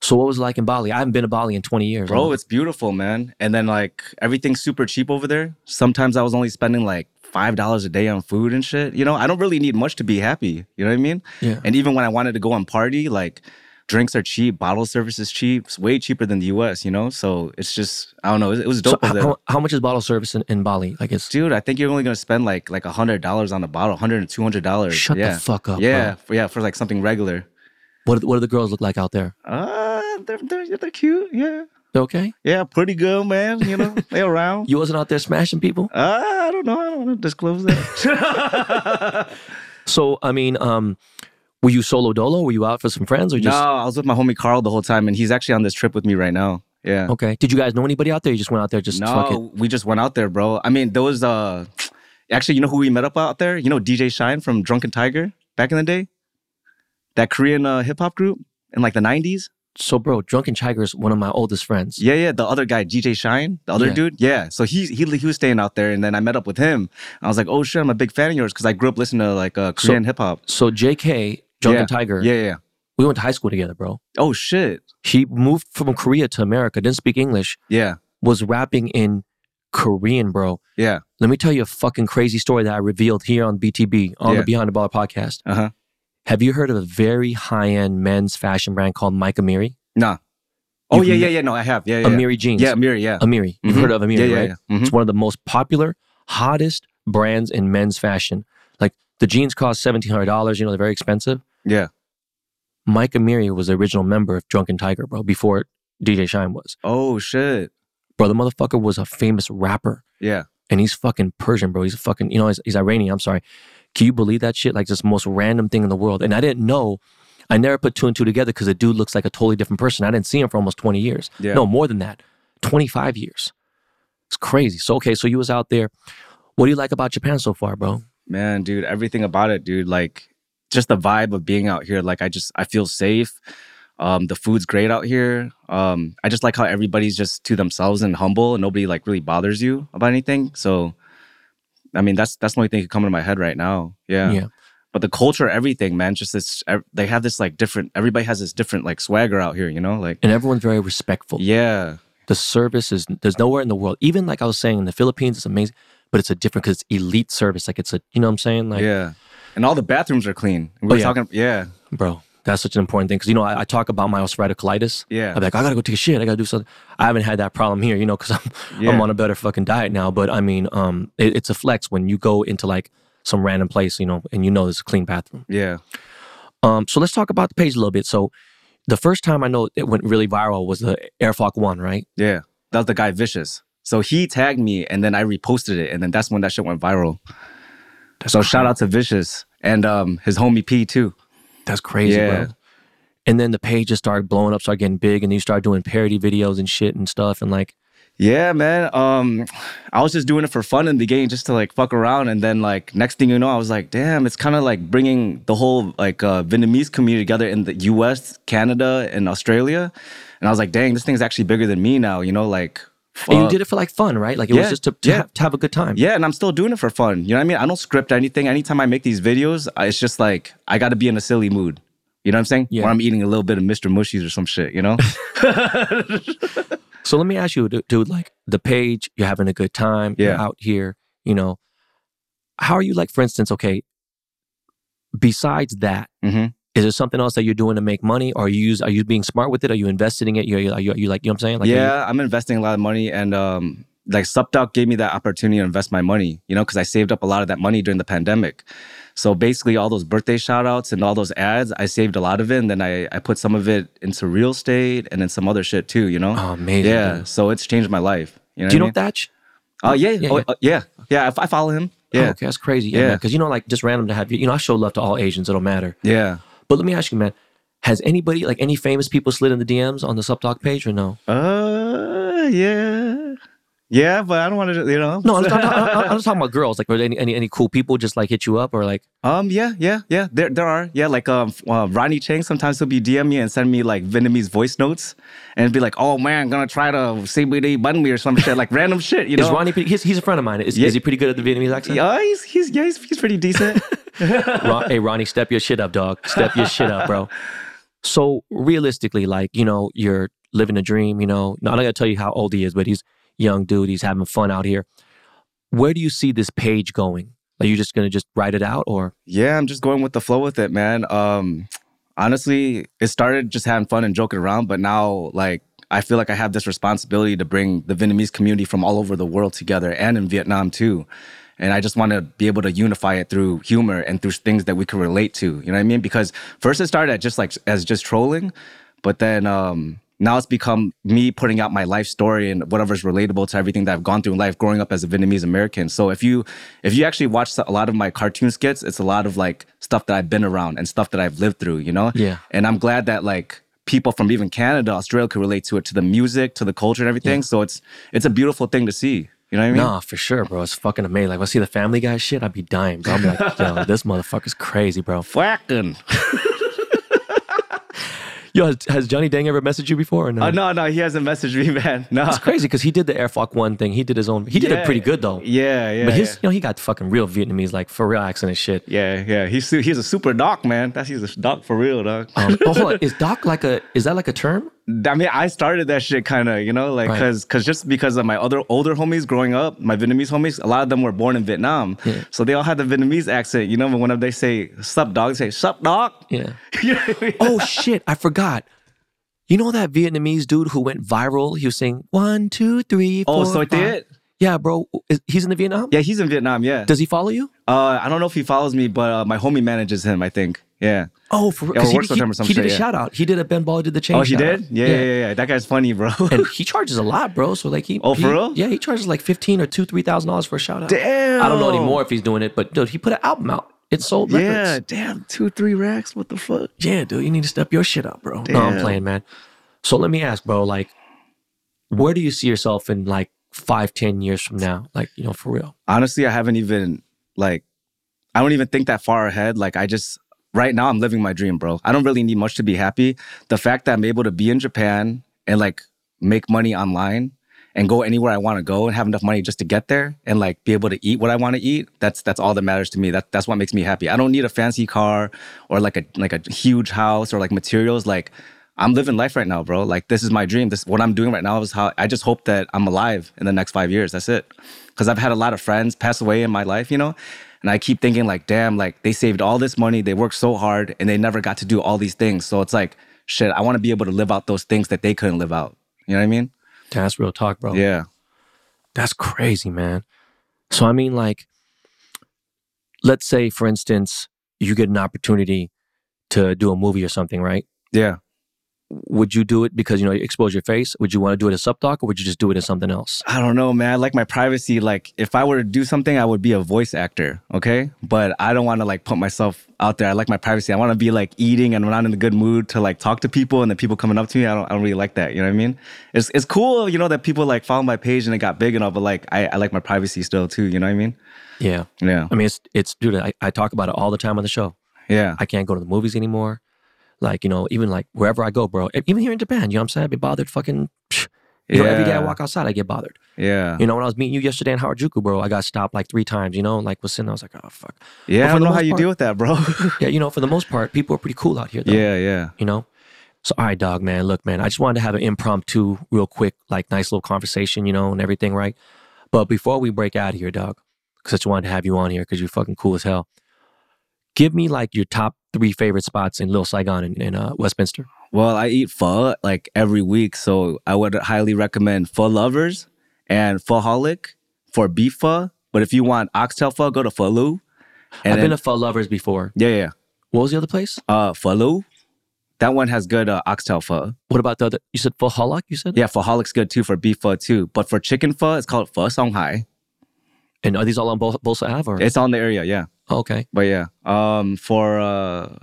So, what was it like in Bali? I haven't been to Bali in 20 years. bro. It's beautiful, man. And then like everything's super cheap over there. Sometimes I was only spending like five dollars a day on food and shit. You know, I don't really need much to be happy. You know what I mean? Yeah. And even when I wanted to go and party, like drinks are cheap, bottle service is cheap. It's way cheaper than the U.S. You know, so it's just I don't know. It, it was dope there. how, how much is bottle service in, in Bali? Like, it's Dude, I think you're only gonna spend like like a hundred dollars on a bottle, hundred and two hundred dollars. Shut the yeah. fuck up, Yeah, for, yeah, for like something regular. what, what do the girls look like out there? Uh, they're they're, they're cute. Yeah, okay? yeah, pretty good, man. You know, they around. You wasn't out there smashing people? Uh, I don't know. I don't want to disclose that. So, I mean, um, were you solo dolo? Were you out for some friends or just? no, I was with my homie Carl the whole time, and he's actually on this trip with me right now. Yeah. okay? Did you guys know anybody out there? You just went out there just fuck it. No, we just went out there, bro. I mean, there was uh, actually, you know who we met up out there? You know DJ Shine from Drunken Tiger back in the day, that Korean uh, hip hop group in like the '90s. So, bro, Drunken Tiger is one of my oldest friends. Yeah, yeah. The other guy, DJ Shine, the other Yeah. dude. Yeah. So he he he was staying out there, and then I met up with him. I was like, oh shit, I'm a big fan of yours because I grew up listening to like uh, Korean hip hop. So, JK, Drunken Yeah. Tiger, Yeah, yeah. we went to high school together, bro. Oh shit. He moved from Korea to America, didn't speak English, Yeah, was rapping in Korean, bro. yeah. Let me tell you a fucking crazy story that I revealed here on BTB on Yeah. the Behind the Baller podcast. Uh huh. Have you heard of a very high end men's fashion brand called Mike Amiri? Nah. Oh You've yeah, yeah, yeah. No, I have. Yeah, yeah. Amiri jeans. Yeah, Amiri. Yeah. Amiri. You've Mhm. heard of Amiri, yeah, yeah, right? yeah. Mhm. It's one of the most popular, hottest brands in men's fashion. Like the jeans cost seventeen hundred dollars. You know they're very expensive. Yeah. Mike Amiri was the original member of Drunken Tiger, bro. Before DJ Shine was, Oh shit. bro. The motherfucker was a famous rapper, Yeah. and he's fucking Persian, bro. He's a fucking, you know, he's, he's Iranian. I'm sorry. Can you believe that shit? Like just the most random thing in the world. And I didn't know. I never put two and two together because the dude looks like a totally different person. I didn't see him for almost twenty years. Yeah. No, more than that. Twenty five years. It's crazy. So okay, so you was out there. What do you like about Japan so far, bro? Man, dude, everything about it, dude. Like, just the vibe of being out here. Like, I just I feel safe. Um, the food's great out here. Um, I just like how everybody's just to themselves and humble, and nobody like really bothers you about anything. So, I mean, that's that's the only thing that come into my head right now. Yeah. Yeah. But the culture, everything, man, just this. They have this like different. Everybody has this different like swagger out here. You know, like And everyone's very respectful. yeah, The service is there's nowhere in the world. Even like I was saying in the Philippines, it's amazing, but it's a different because it's elite service. Like it's a you know what I'm saying? Like yeah. And all the bathrooms are clean. We Oh, yeah. talking. Yeah, bro, that's such an important thing because you know I, I talk about my ulcerative colitis. Yeah. I'm like I gotta go take a shit. I gotta do something. I haven't had that problem here, you know, because I'm I'm on a better fucking diet now. But I mean, um, it, it's a flex when you go into like some random place, you know, and you know there's a clean bathroom. yeah, Um, so let's talk about the page a little bit. So the first time I know it went really viral was the Airflock One, right? yeah. That was the guy Vicious. So he tagged me, and then I reposted it, and then that's when that shit went viral. So shout out to Vicious and um his homie P too. That's crazy, Yeah. bro. And then the page just started blowing up, started getting big, and then you started doing parody videos and shit and stuff, and like, Yeah, man. Um, I was just doing it for fun in the beginning, just to like fuck around, and then like next thing you know, I was like, damn, it's kind of like bringing the whole like uh, Vietnamese community together in the U.S., Canada, and Australia, and I was like, dang, this thing's actually bigger than me now. You know, like. And you did it for like fun, right? Like it was just to, to, yeah. have, to have a good time. Yeah, and I'm still doing it for fun. You know what I mean? I don't script anything. Anytime I make these videos, I- it's just like I got to be in a silly mood. You know what I'm saying? Yeah. Or I'm eating a little bit of Mr. Mushies or some shit. You know? So let me ask you, dude, like the page, you're having a good time, you're Yeah. out here, you know. How are you like, for instance, okay, besides that, hmm is there something else that you're doing to make money? Or are you use, are you being smart with it? Are you investing in it? Are you, are you, are you like, you know what I'm saying? Like, are you- yeah, I'm investing a lot of money, and um, like Supdoc gave me that opportunity to invest my money. You know, because I saved up a lot of that money during the pandemic. So basically, all those birthday shout outs and all those ads, I saved a lot of it, and then I I put some of it into real estate and then some other shit too. You know? Oh, amazing. yeah. dude. So it's changed my life. You know? Do you know I mean? Thatch? Oh yeah, Yeah, oh, yeah. uh, yeah, yeah. I, I follow him. Oh, Yeah, okay, that's crazy. Yeah, Yeah. Because, you know, like just random to have you, you know, I show love to all Asians. It don't matter. yeah. But let me ask you, man, has anybody, like any famous people slid in the DMs on the Sup Doc page or no? Uh, yeah, yeah. But I don't want to, you know. No, I'm, I'm, I'm, I'm just talking about girls. Like, were there any, any, any cool people just like hit you up or like, Um, yeah, yeah, yeah. There, there are. Yeah, like um, uh, Ronny Chieng. Sometimes he'll be DM me and send me like Vietnamese voice notes, and be like, "Oh man, I'm gonna try to CBD bun me or some shit, like random shit." You know? is Ronnie, pretty- he's, he's a friend of mine. Is, Yeah. is he pretty good at the Vietnamese accent? Yeah, he's he's yeah, he's, he's pretty decent. Ron, hey, Ronnie, step your shit up, dog. Step your shit up, bro. So realistically, like, you know, you're living a dream, you know. Not, I'm not gonna tell you how old he is, but he's young dude. He's having fun out here. Where do you see this page going? Are you just gonna just write it out or yeah, I'm just going with the flow with it, man. Um, honestly, it started just having fun and joking around, but now like. I feel like I have this responsibility to bring the Vietnamese community from all over the world together and in Vietnam too. And I just want to be able to unify it through humor and through things that we can relate to. You know what I mean? Because first it started just like as just trolling, but then um, now it's become me putting out my life story and whatever's relatable to everything that I've gone through in life growing up as a Vietnamese American. So if you if you actually watch a lot of my cartoon skits, it's a lot of like stuff that I've been around and stuff that I've lived through. You know? Yeah. And I'm glad that like people from even Canada, Australia could relate to it, to the music, to the culture and everything. So it's it's a beautiful thing to see. You know what I mean? Nah, for sure, bro. It's fucking amazing. Like, when I see the Family Guy shit, I'd be dying, bro. I'm like, yo, this motherfucker's crazy, bro. Fucking. Yo, has, has Johnny Dang ever messaged you before or no? Oh no, no, he hasn't messaged me, man. No. It's crazy because he did the Air Airflock One thing. He did his own. He did it pretty good though. Yeah, yeah. But his, yeah. you know, he got fucking real Vietnamese, like for real accent and shit. Yeah, yeah. He's he's a super doc, man. That's he's a doc for real, dog. Um, oh, hold on. Is doc like a? Is that like a term? I mean, I started that shit kind of, you know, like Right. because cause just because of my other older homies growing up, my Vietnamese homies, a lot of them were born in Vietnam, Yeah. so they all had the Vietnamese accent. You know, but whenever they say "sup dog," they say "sup dog." Yeah. You know I mean? Oh shit! I forgot. You know that Vietnamese dude who went viral? He was saying one, two, three, Oh, four, so five." it? Yeah, bro. Is, he's in the Vietnam. Yeah, he's in Vietnam. Yeah. Does he follow you? Uh, I don't know if he follows me, but uh, my homie manages him. I think. Yeah. Oh, for Yeah, because or he, with he- him or some he did shit, a yeah. shout out. He did a Ben Ball he did the chain. Oh, he did? Yeah, yeah, yeah, yeah. That guy's funny, bro. and he charges a lot, bro. So like he. Oh, for he- real? Yeah, he charges like fifteen or two, three thousand dollars for a shout out. Damn. I don't know anymore if he's doing it, but dude, he put an album out. It sold records. yeah. Damn. Two, three racks. What the fuck? Yeah, dude, you need to step your shit up, bro. No, I'm playing, man. So let me ask, bro, like, where do you see yourself in like five, ten years from now? Like, you know, for real. honestly, I haven't even like I don't even think that far ahead. Like I just right now I'm living my dream, bro. I don't really need much to be happy. The fact that I'm able to be in Japan and like make money online and go anywhere I want to go and have enough money just to get there and like be able to eat what I want to eat. That's that's all that matters to me. That that's what makes me happy. I don't need a fancy car or like a like a huge house or like materials. Like I'm living life right now, bro. Like this is my dream. This what I'm doing right now is how I just hope that I'm alive in the next five years. That's it. Because I've had a lot of friends pass away in my life, you know, and I keep thinking like, damn, like they saved all this money, they worked so hard, and they never got to do all these things. So it's like, shit, I want to be able to live out those things that they couldn't live out. You know what I mean? That's real talk, bro. Yeah. That's crazy, man. So I mean, like, let's say, for instance, you get an opportunity to do a movie or something, right? Yeah. Would you do it because you know you expose your face? Would you want to do it as Sup Doc, or would you just do it as something else? I don't know, man. I like my privacy. Like, if I were to do something, I would be a voice actor, okay? But I don't want to like put myself out there. I like my privacy. I want to be like eating and when I'm in a good mood to like talk to people and the people coming up to me. I don't, I don't really like that. You know what I mean? It's it's cool, you know, that people like follow my page and it got big and all, but like I, I like my privacy still too. You know what I mean? Yeah, Yeah, I mean, it's it's dude. I, I talk about it all the time on the show. yeah, I can't go to the movies anymore. Like you know, even like wherever I go, bro. Even here in Japan, you know what I'm saying? I'd be bothered. Fucking, psh, you know, every day I walk outside, I get bothered. yeah, You know, when I was meeting you yesterday in Harajuku, bro, I got stopped like three times. You know, like was sitting, I was like, oh fuck. yeah. I don't know how you part- deal with that, bro. Yeah, you know, for the most part, people are pretty cool out here. Though, yeah, yeah. You know. So all right, dog, man. Look, man. I just wanted to have an impromptu, real quick, like nice little conversation, you know, and everything, right? But before we break out of here, dog, because I just wanted to have you on here because you're fucking cool as hell. Give me like your top three favorite spots in Little Saigon and in, uh, Westminster. Well, I eat pho like every week, so I would highly recommend Pho Lovers and Phoholic for beef pho. But if you want oxtail pho, go to Pho Lu. And I've then- been to Pho Lovers before. yeah, yeah, What was the other place? uh, Pho Lu. That one has good uh, oxtail pho. What about the other? You said Phoholic, you said? Yeah, Phoholic's good too for beef pho too. But for chicken pho, it's called Pho Songhai. And are these all on Bol- Bolsa Ave? Or? It's on the area, yeah. Okay. But yeah, um, for uh,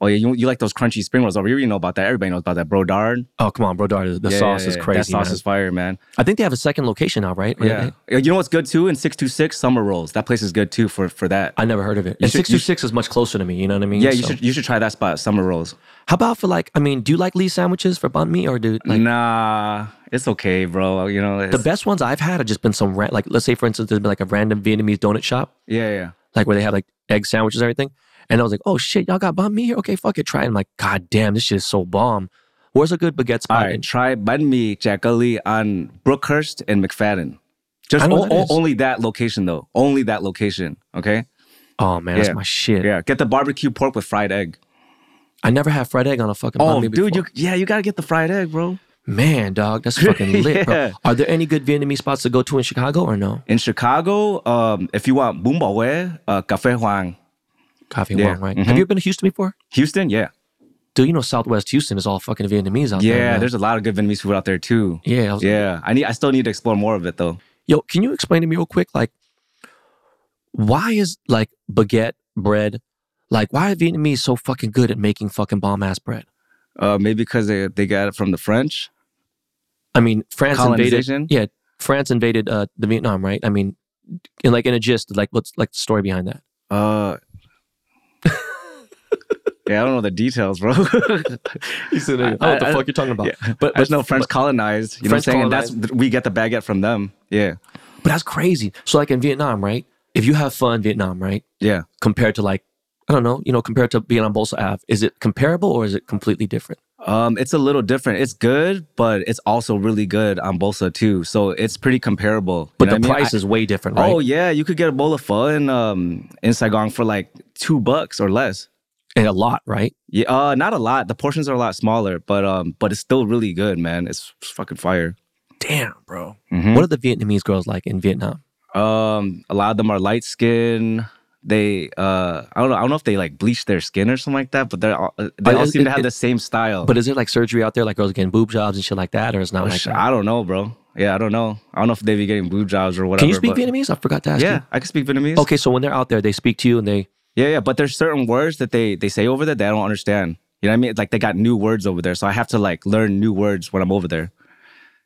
oh yeah, you, you like those crunchy spring rolls over here? You know about that? Everybody knows about that, bro. Dard. Oh, come on, bro. Dar, The, Yeah, sauce yeah, is crazy. That sauce man. is fire, man. I think they have a second location now, right? Yeah. You know what's good too? In 626 Summer Rolls. That place is good too for for that. I never heard of it. And 626 is much closer to me. You know what I mean? yeah, you So- should you should try that spot, Summer Rolls. How about for like, I mean, do you like Lee sandwiches for banh mi or do like nah, it's okay, bro. You know, the best ones I've had have just been some ran- like let's say for instance there's been like a random Vietnamese donut shop yeah, yeah. like where they have like egg sandwiches and everything, and I was like, oh shit, y'all got banh mi here? Okay, fuck it, try it. I'm like, god damn, this shit is so bomb. Where's a good baguette All spot? right, in- try banh mi Che Cali on Brookhurst and McFadden. Just o- that o- only that location though. Only that location. Okay. oh man, that's my shit. Yeah. Get the barbecue pork with fried egg. I never had fried egg on a fucking banh Oh, dude, you yeah, you gotta get the fried egg, bro. man, dog, that's fucking lit, bro. Are there any good Vietnamese spots to go to in Chicago or no? In Chicago, um, if you want Hue, uh, Cafe Huang. Coffee Yeah. Wong, right? Mhm. Have you been to Houston before? Houston, yeah. Dude, you know Southwest Houston is all fucking Vietnamese out there. Yeah, there's a lot of good Vietnamese food out there too. yeah, I was- Yeah. I need I still need to explore more of it though. Yo, can you explain to me real quick, like, why is like baguette bread, like, why are Vietnamese so fucking good at making fucking bomb ass bread? Uh, maybe because they, they got it from the French. I mean, France invaded. Yeah, France invaded uh, the Vietnam, right? I mean, in like in a gist, like what's like the story behind that? Uh, yeah, I don't know the details, bro. You said, I- what the fuck fuck you're talking about. yeah. But There's but, no French colonized. You French know what I'm saying? And that's we get the baguette from them. Yeah, but that's crazy. So like in Vietnam, right? If you have fun Vietnam, right? yeah. Compared to like, I don't know, you know, compared to being on Bolsa Ave, is it comparable or is it completely different? Um, it's a little different. It's good, but it's also really good on Bolsa too. So it's pretty comparable. But the I price I- is way different, right? Oh yeah, you could get a bowl of pho in um in Saigon for like two bucks or less. A lot, right? Yeah, uh, not a lot. The portions are a lot smaller, but um, but it's still really good, man. It's fucking fire. Damn, bro. Mhm. What are the Vietnamese girls like in Vietnam? Um, a lot of them are light skin. They, uh, I don't know. I don't know if they like bleach their skin or something like that, but they're all, they But all seem to have it- the same style. But is there like surgery out there, like girls getting boob jobs and shit like that, or it's not Oh, like that? I don't know, bro. Yeah, I don't know. I don't know if they be getting boob jobs or whatever. Can you speak Vietnamese? I forgot to ask Yeah, you. I can speak Vietnamese. Okay, so when they're out there, they speak to you and they. Yeah, yeah, but there's certain words that they they say over there that I don't understand. You know what I mean? Like they got new words over there, so I have to like learn new words when I'm over there.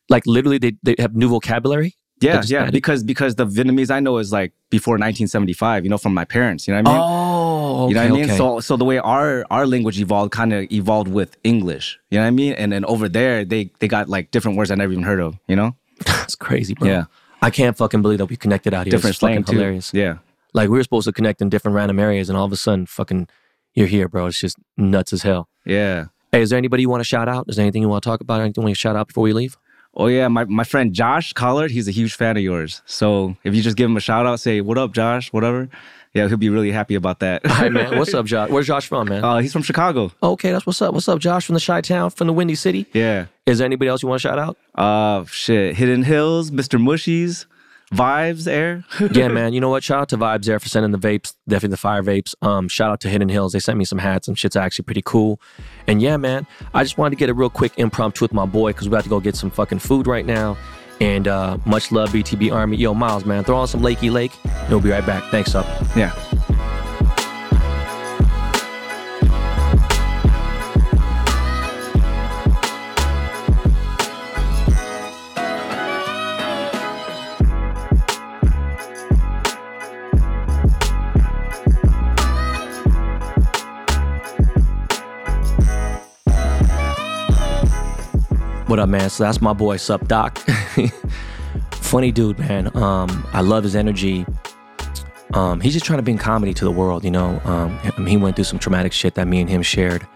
Like literally, they, they have new vocabulary. Yeah, yeah, added- because because the Vietnamese I know is like before 1975. You know, from my parents. You know what I mean? Oh, Oh, you know what I mean? okay. So so the way our our language evolved kind of evolved with English. You know what I mean? And then over there they they got like different words I never even heard of, you know? That's crazy, bro. Yeah. I can't fucking believe that we connected out here. Different it's fucking too. hilarious. Yeah. Like we were supposed to connect in different random areas, and all of a sudden, fucking, you're here, bro. It's just nuts as hell. Yeah. Hey, is there anybody you want to shout out? Is there anything you want to talk about? Anything you want to shout out before we leave? Oh yeah, my, my friend Josh Collard, he's a huge fan of yours. So if you just give him a shout out, say, What up, Josh? Whatever. Yeah, he'll be really happy about that. Hi, man. What's up, Josh? Where's Josh from, man? uh, he's from Chicago. okay, that's what's up. What's up, Josh from the Chi Town, from the Windy City? Yeah. Is there anybody else you want to shout out? Uh shit. Hidden Hills, Mr. Mushies, Vibes Air. yeah, man. You know what? Shout out to Vibes Air for sending the vapes, definitely the fire vapes. Um, shout out to Hidden Hills. They sent me some hats. Some shit's actually pretty cool. And yeah, man, I just wanted to get a real quick impromptu with my boy because we about to go get some fucking food right now. And uh, much love, BTB Army. Yo, Miles, man, throw on some Lakey Lake. And we'll be right back. Thanks, up. yeah. What up, man? So that's my boy, Sup Doc. Funny dude, man. Um, I love his energy. Um, he's just trying to bring comedy to the world, you know. Um, he went through some traumatic shit that me and him shared.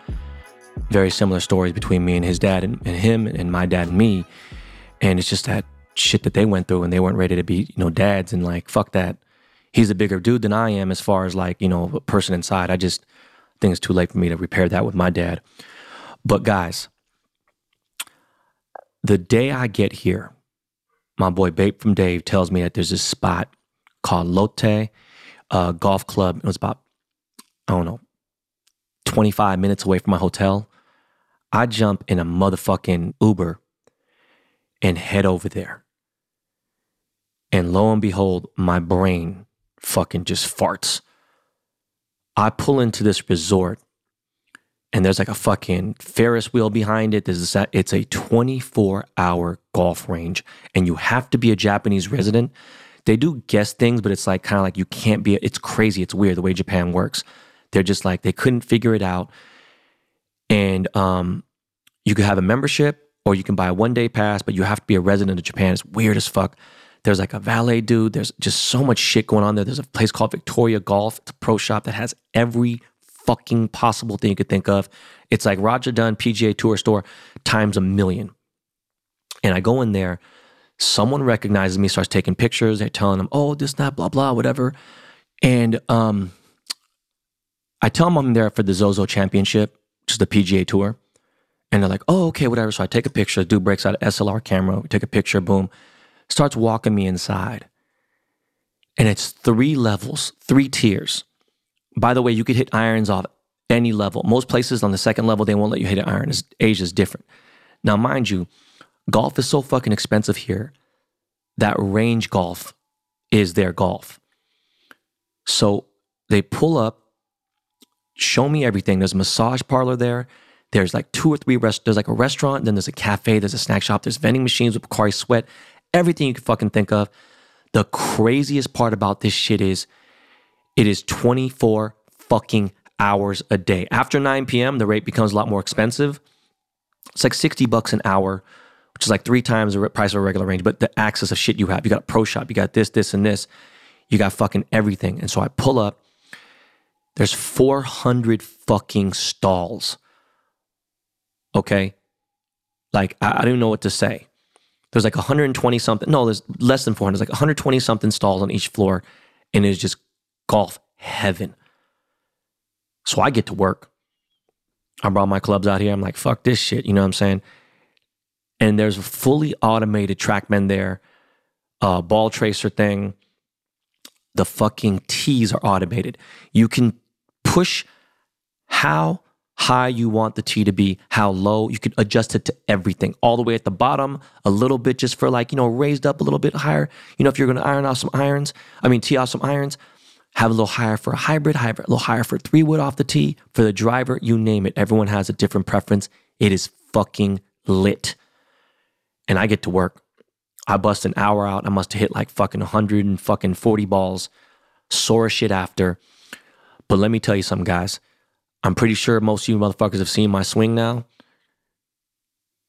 Very similar stories between me and his dad and, and him and my dad and me. And it's just that shit that they went through and they weren't ready to be, you know, dads and like, fuck that. He's a bigger dude than I am as far as like, you know, a person inside. I just think it's too late for me to repair that with my dad. But guys, the day I get here, my boy Babe from Dave tells me that there's this spot called Lotte uh, Golf Club. It was about, I don't know, 25 minutes away from my hotel. I jump in a motherfucking Uber and head over there. And lo and behold, my brain fucking just farts. I pull into this resort and there's like a fucking Ferris wheel behind it. There's this, it's a 24 hour golf range, and you have to be a Japanese resident. They do guest things, but it's like kind of like you can't be. It's crazy. It's weird the way Japan works. They're just like they couldn't figure it out, and um, you could have a membership or you can buy a one day pass, but you have to be a resident of Japan. It's weird as fuck. There's like a valet dude. There's just so much shit going on there. There's a place called Victoria Golf. It's a pro shop that has every fucking possible thing you could think of. It's like Roger Dunn PGA Tour store times a million. And I go in there, someone recognizes me, starts taking pictures. They're telling them, oh, this, that, blah, blah, whatever. And um, I tell them I'm there for the Zozo Championship, which is the PGA Tour. And they're like, oh, okay, whatever. So I take a picture. Dude breaks out an SLR camera. Take a picture, boom. Starts walking me inside. And it's three levels, three tiers. By the way, you could hit irons off any level. Most places on the second level, they won't let you hit an iron. It's, Asia's different. Now, mind you, golf is so fucking expensive here that range golf is their golf. So they pull up, show me everything. There's a massage parlor there. There's like two or three rest. There's like a restaurant. Then there's a cafe. There's a snack shop. There's vending machines with Pocari Sweat. Everything you can fucking think of. The craziest part about this shit is it is 24 fucking hours a day. After 9 p.m., the rate becomes a lot more expensive. It's like 60 bucks an hour, which is like three times the price of a regular range. But the access of shit you have, you got a pro shop, you got this, this, and this. You got fucking everything. And so I pull up. There's 400 fucking stalls. Okay. Like, I, I don't know what to say. There's like 120 something. No, there's less than 400. There's like 120 something stalls on each floor. And it's just golf heaven. So I get to work. I brought my clubs out here. I'm like, fuck this shit. You know what I'm saying? And there's a fully automated trackman there, uh, ball tracer thing. The fucking tees are automated. You can push how high you want the tee to be, how low. You can adjust it to everything, all the way at the bottom, a little bit just for like, you know, raised up a little bit higher. You know, if you're going to iron off some irons, I mean, tee off some irons, have a little higher for a hybrid, hybrid, a little higher for three wood off the tee, for the driver, you name it. Everyone has a different preference. It is fucking lit. And I get to work. I bust an hour out. I must have hit like fucking 100 and fucking 40 balls. Sore shit after. But let me tell you something, guys. I'm pretty sure most of you motherfuckers have seen my swing now.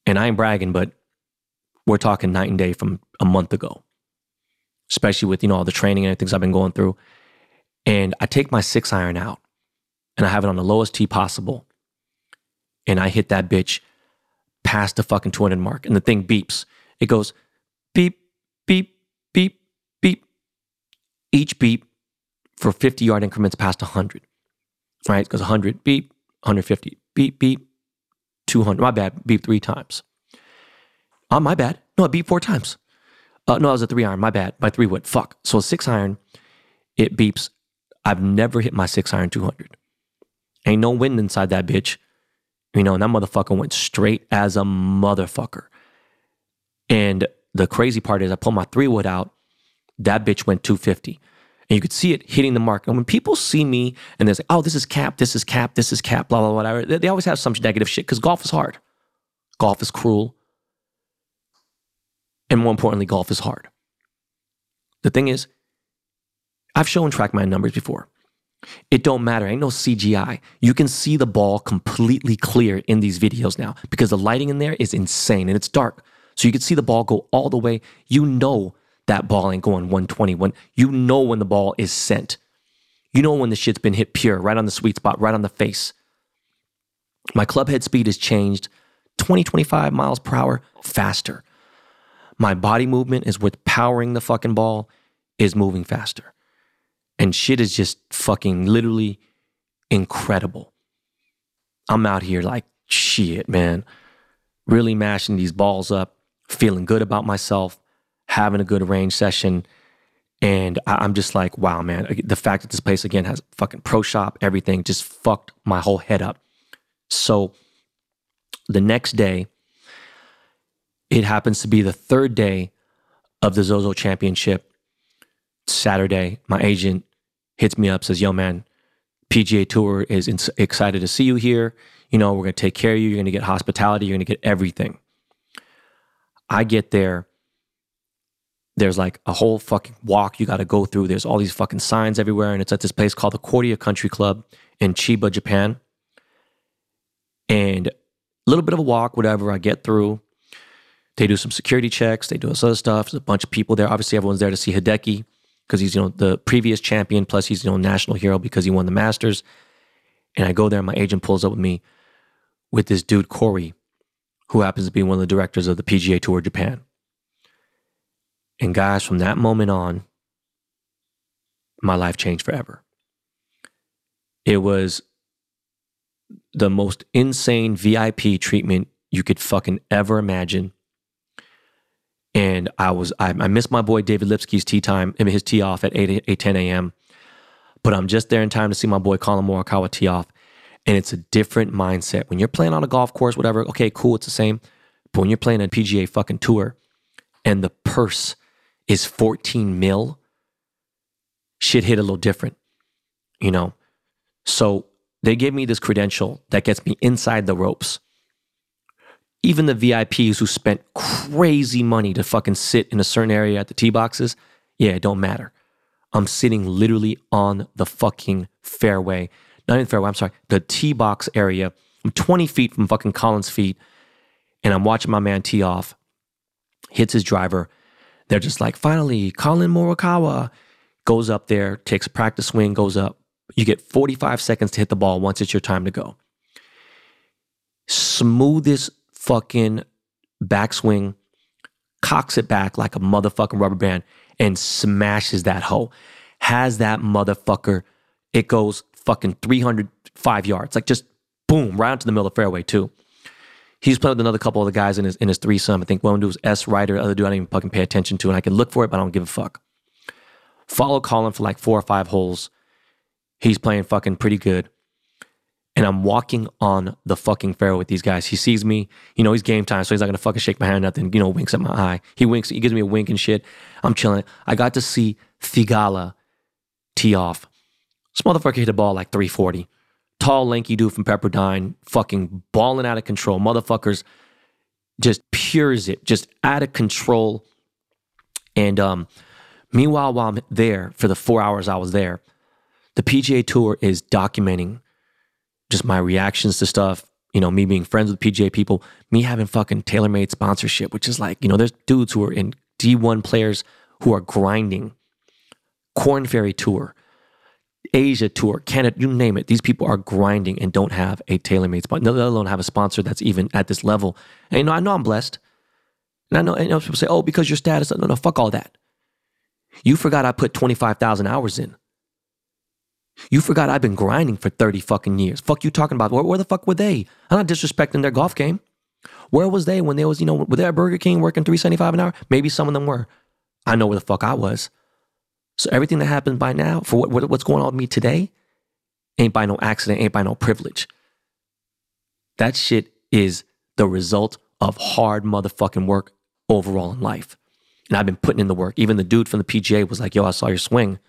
And I ain't bragging, but we're talking night and day from a month ago, especially with, you know, all the training and things I've been going through. And I take my six iron out and I have it on the lowest tee possible. And I hit that bitch past the fucking 200 mark. And the thing beeps. It goes beep, beep, beep, beep. Each beep for 50 yard increments past 100. Right? It goes 100, beep, 150, beep, beep, 200. My bad, beep three times. Oh, my bad. No, I beep four times. Uh, no, I was a three iron. My bad. My three wood. Fuck. So a six iron, it beeps. I've never hit my six iron 200. Ain't no wind inside that bitch. You know, and that motherfucker went straight as a motherfucker. And the crazy part is I pulled my three wood out. That bitch went 250. And you could see it hitting the mark. And when people see me and they're like, oh, this is cap, this is cap, this is cap, blah, blah, whatever, they, they always have some negative shit because golf is hard. Golf is cruel. And more importantly, golf is hard. The thing is, I've shown TrackMan numbers before. It don't matter. Ain't no CGI. You can see the ball completely clear in these videos now because the lighting in there is insane and it's dark. So you can see the ball go all the way. You know that ball ain't going 121. You know when the ball is sent. You know when the shit's been hit pure, right on the sweet spot, right on the face. My club head speed has changed 20, 25 miles per hour faster. My body movement is with powering the fucking ball is moving faster. And shit is just fucking literally incredible. I'm out here like shit, man. Really mashing these balls up, feeling good about myself, having a good range session. And I, am just like, wow, man. The fact that this place again has fucking pro shop, everything just fucked my whole head up. So the next day, it happens to be the third day of the Zozo Championship. Saturday, my agent hits me up, says, Yo, man, PGA Tour is excited to see you here. You know, we're going to take care of you. You're going to get hospitality. You're going to get everything. I get there. There's like a whole fucking walk you got to go through. There's all these fucking signs everywhere. And it's at this place called the Cordia Country Club in Chiba, Japan. And a little bit of a walk, whatever. I get through. They do some security checks. They do this other stuff. There's a bunch of people there. Obviously, everyone's there to see Hideki because he's you know the previous champion. Plus, he's you know national hero because he won the Masters. And I go there. and My agent pulls up with me with this dude Corey, who happens to be one of the directors of the PGA Tour Japan. And guys, from that moment on, my life changed forever. It was the most insane VIP treatment you could fucking ever imagine and I was I, I missed my boy David Lipsky's tee time, I mean his tee off at 8, 8 10 a.m. But I'm just there in time to see my boy Collin Morikawa tee off. And it's a different mindset. When you're playing on a golf course, whatever, okay, cool, it's the same. But when you're playing a PGA fucking tour and the purse is 14 mil, shit hit a little different, you know? So they gave me this credential that gets me inside the ropes even the VIPs who spent crazy money to fucking sit in a certain area at the tee boxes, yeah, it don't matter. I'm sitting literally on the fucking fairway. Not even fairway, I'm sorry, the tee box area. I'm 20 feet from fucking Collin's feet, and I'm watching my man tee off, hits his driver. They're just like, finally, Collin Morikawa goes up there, takes a practice swing, goes up. You get 45 seconds to hit the ball once it's your time to go. Smoothest fucking backswing, cocks it back like a motherfucking rubber band and smashes that hoe. Has that motherfucker, it goes fucking 305 yards. Like just boom, right into the middle of the fairway too. He's playing with another couple of the guys in his in his threesome. I think one dude was S Ryder, the other dude I didn't even fucking pay attention to, and I can look for it, but I don't give a fuck. Follow Collin for like four or five holes. He's playing fucking pretty good and I'm walking on the fucking fairway with these guys. He sees me, you know, he's game time, so he's not gonna fucking shake my hand, nothing, you know, winks at my eye. He winks, he gives me a wink and shit. I'm chilling. I got to see Theegala tee off. This motherfucker hit the ball like 340. Tall, lanky dude from Pepperdine, fucking balling out of control. Motherfuckers just pures it, just out of control. And um, meanwhile, while I'm there for the four hours I was there, the PGA Tour is documenting just my reactions to stuff. You know, me being friends with PGA people, me having fucking TaylorMade sponsorship, which is like, you know, there's dudes who are in D1 players who are grinding. Korn Ferry Tour, Asia Tour, Canada, you name it. These people are grinding and don't have a TaylorMade sponsor, let alone have a sponsor that's even at this level. And you know, I know I'm blessed. And I know, and know people say, oh, because your status. No, no, fuck all that. You forgot I put 25,000 hours in. You forgot I've been grinding for 30 fucking years. Fuck you talking about. Where, where the fuck were they? I'm not disrespecting their golf game. Where was they when they was, you know, were they at Burger King working 375 an hour? Maybe some of them were. I know where the fuck I was. So everything that happened by now, for what, what, what's going on with me today, ain't by no accident, ain't by no privilege. That shit is the result of hard motherfucking work overall in life. And I've been putting in the work. Even the dude from the PGA was like, yo, I saw your swing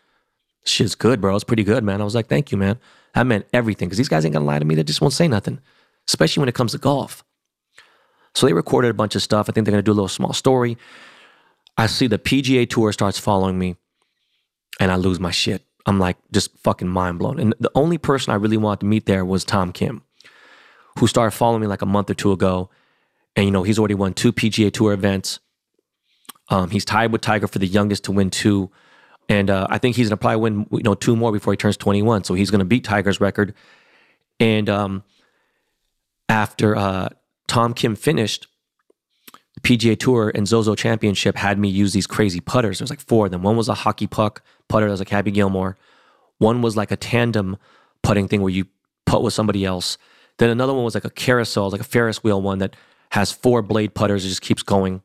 shit's good, bro. It's pretty good, man. I was like, thank you, man. That meant everything because these guys ain't gonna lie to me. They just won't say nothing, especially when it comes to golf. So they recorded a bunch of stuff. I think they're gonna do a little small story. I see the PGA Tour starts following me, and I lose my shit. I'm like just fucking mind blown. And the only person I really wanted to meet there was Tom Kim, who started following me like a month or two ago. And you know, he's already won two PGA Tour events. Um, he's tied with Tiger for the youngest to win two and uh, I think he's to probably win, you know, two more before he turns 21. So he's to beat Tiger's record. And um, after uh, Tom Kim finished, the PGA Tour and Zozo Championship had me use these crazy putters. There's like four of them. One was a hockey puck putter that was like Happy Gilmore. One was like a tandem putting thing where you putt with somebody else. Then another one was like a carousel, like a Ferris wheel one that has four blade putters. It just keeps going.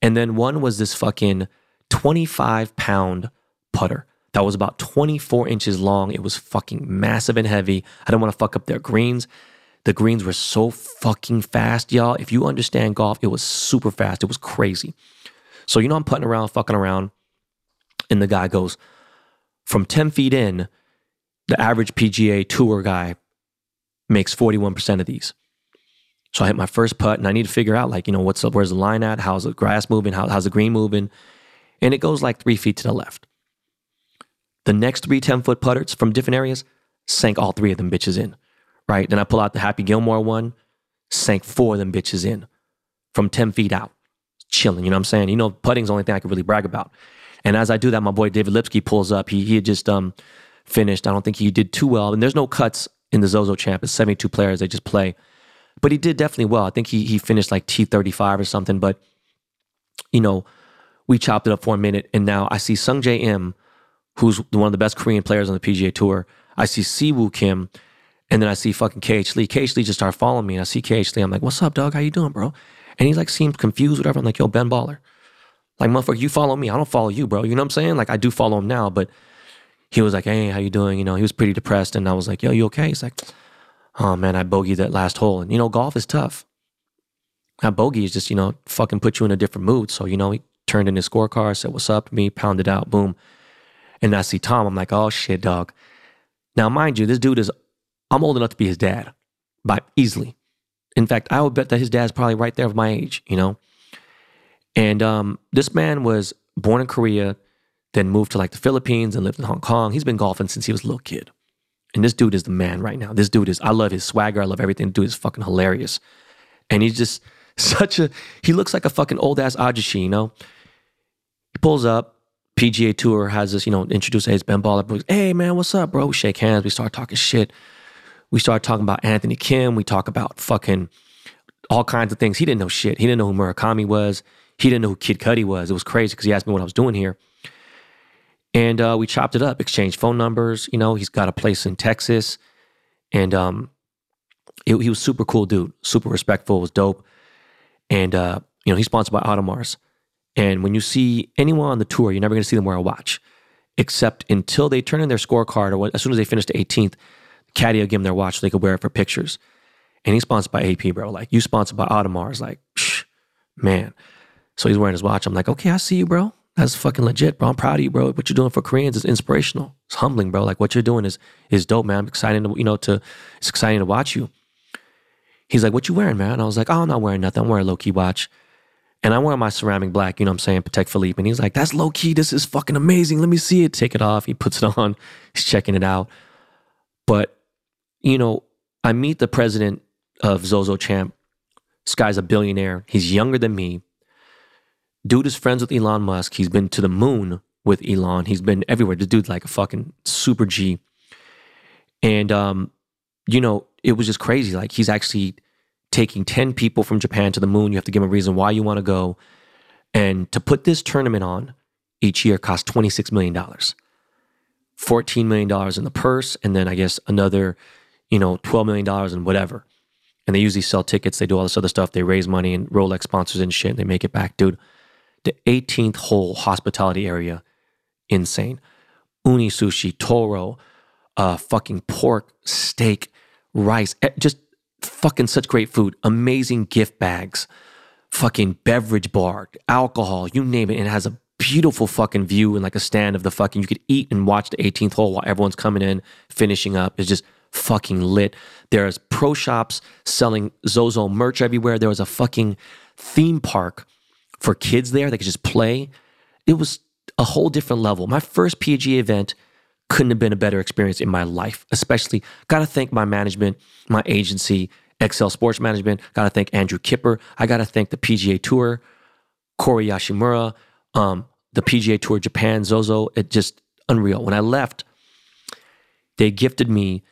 And then one was this fucking 25 pound putter that was about 24 inches long. It was fucking massive and heavy. I don't want to fuck up their greens. The greens were so fucking fast, y'all. If you understand golf, it was super fast. It was crazy. So, you know, I'm putting around, fucking around, and the guy goes, from 10 feet in, the average PGA tour guy makes 41% of these. So I hit my first putt and I need to figure out, like, you know, what's up, where's the line at? How's the grass moving? How, how's the green moving? And it goes like three feet to the left. The next three 10 foot putters from different areas sank all three of them bitches in, right? Then I pull out the Happy Gilmore one, sank four of them bitches in from 10 feet out, chilling. You know what I'm saying? You know, putting's the only thing I can really brag about. And as I do that, my boy David Lipsky pulls up. He, he had just um, finished. I don't think he did too well. And there's no cuts in the Zozo Champ. It's 72 players. They just play. But he did definitely well. I think he, he finished like T35 or something. But, you know, we chopped it up for a minute, and now I see Sungjae Im, who's one of the best Korean players on the PGA Tour. I see Siwoo Kim, and then I see fucking KH Lee. KH Lee just started following me, and I see KH Lee. I'm like, "What's up, dog? How you doing, bro?" And he's like, seems confused, whatever. I'm like, "Yo, Ben Baller, like, motherfucker, you follow me. I don't follow you, bro. You know what I'm saying? Like, I do follow him now, but." He was like, "Hey, how you doing?" You know, he was pretty depressed, and I was like, "Yo, you okay?" He's like, "Oh man, I bogeyed that last hole, and you know, golf is tough. That bogey is just, you know, fucking put you in a different mood. So, you know, he turned in his scorecard, said, What's up me? Pounded out, boom. And I see Tom. I'm like, Oh shit, dog. Now, mind you, this dude is, I'm old enough to be his dad, by easily. In fact, I would bet that his dad's probably right there of my age, you know? And um, this man was born in Korea, then moved to like the Philippines and lived in Hong Kong. He's been golfing since he was a little kid. And this dude is the man right now. This dude is, I love his swagger. I love everything. Dude is fucking hilarious. And he's just such a, he looks like a fucking old ass Ajashi, you know? He pulls up. PGA Tour has this, you know, introduce, it's Ben Baller. Hey, man, what's up, bro? We shake hands. We start talking shit. We start talking about Anthony Kim. We talk about fucking all kinds of things. He didn't know shit. He didn't know who Murakami was. He didn't know who Kid Cudi was. It was crazy because he asked me what I was doing here. And uh, we chopped it up, exchanged phone numbers. You know, he's got a place in Texas. And um, it, he was super cool dude, super respectful, was dope. And, uh, you know, he's sponsored by Audemars. And when you see anyone on the tour, you're never going to see them wear a watch, except until they turn in their scorecard or as soon as they finish the 18th, caddy will give them their watch so they could wear it for pictures. And he's sponsored by AP, bro. Like, you sponsored by Audemars. Like, psh, man. So he's wearing his watch. I'm like, okay, I see you, bro. That's fucking legit, bro. I'm proud of you, bro. What you're doing for Koreans is inspirational. It's humbling, bro. Like what you're doing is is dope, man. I'm excited to, you know, to it's exciting to watch you. He's like, what you wearing, man? I was like, oh, I'm not wearing nothing. I'm wearing a low key watch. And I wear my ceramic black, you know what I'm saying, Patek Philippe. And he's like, that's low key. This is fucking amazing. Let me see it. Take it off. He puts it on. He's checking it out. But, you know, I meet the president of Zozo Champ. This guy's a billionaire. He's younger than me. Dude is friends with Elon Musk. He's been to the moon with Elon. He's been everywhere. The dude's like a fucking super G. And um, you know, it was just crazy. Like he's actually taking 10 people from Japan to the moon. You have to give them a reason why you want to go. And to put this tournament on each year costs $26 million. $14 million in the purse, and then I guess another, you know, $12 million and whatever. And they usually sell tickets, they do all this other stuff, they raise money and Rolex sponsors and shit, and they make it back. Dude, the 18th hole hospitality area, insane. Uni sushi, toro, uh, fucking pork, steak, rice, eh, just fucking such great food. Amazing gift bags, fucking beverage bar, alcohol, you name it. And it has a beautiful fucking view and like a stand of the fucking, you could eat and watch the 18th hole while everyone's coming in, finishing up. It's just fucking lit. There's pro shops selling Zozo merch everywhere. There was a fucking theme park for kids there. They could just play. It was a whole different level. My first PG event couldn't have been a better experience in my life. Especially, got to thank my management, my agency, Excel Sports Management. Got to thank Andrew Kipper. I got to thank the PGA Tour, Corey Yashimura, um, the PGA Tour Japan, Zozo. It just unreal. When I left, they gifted me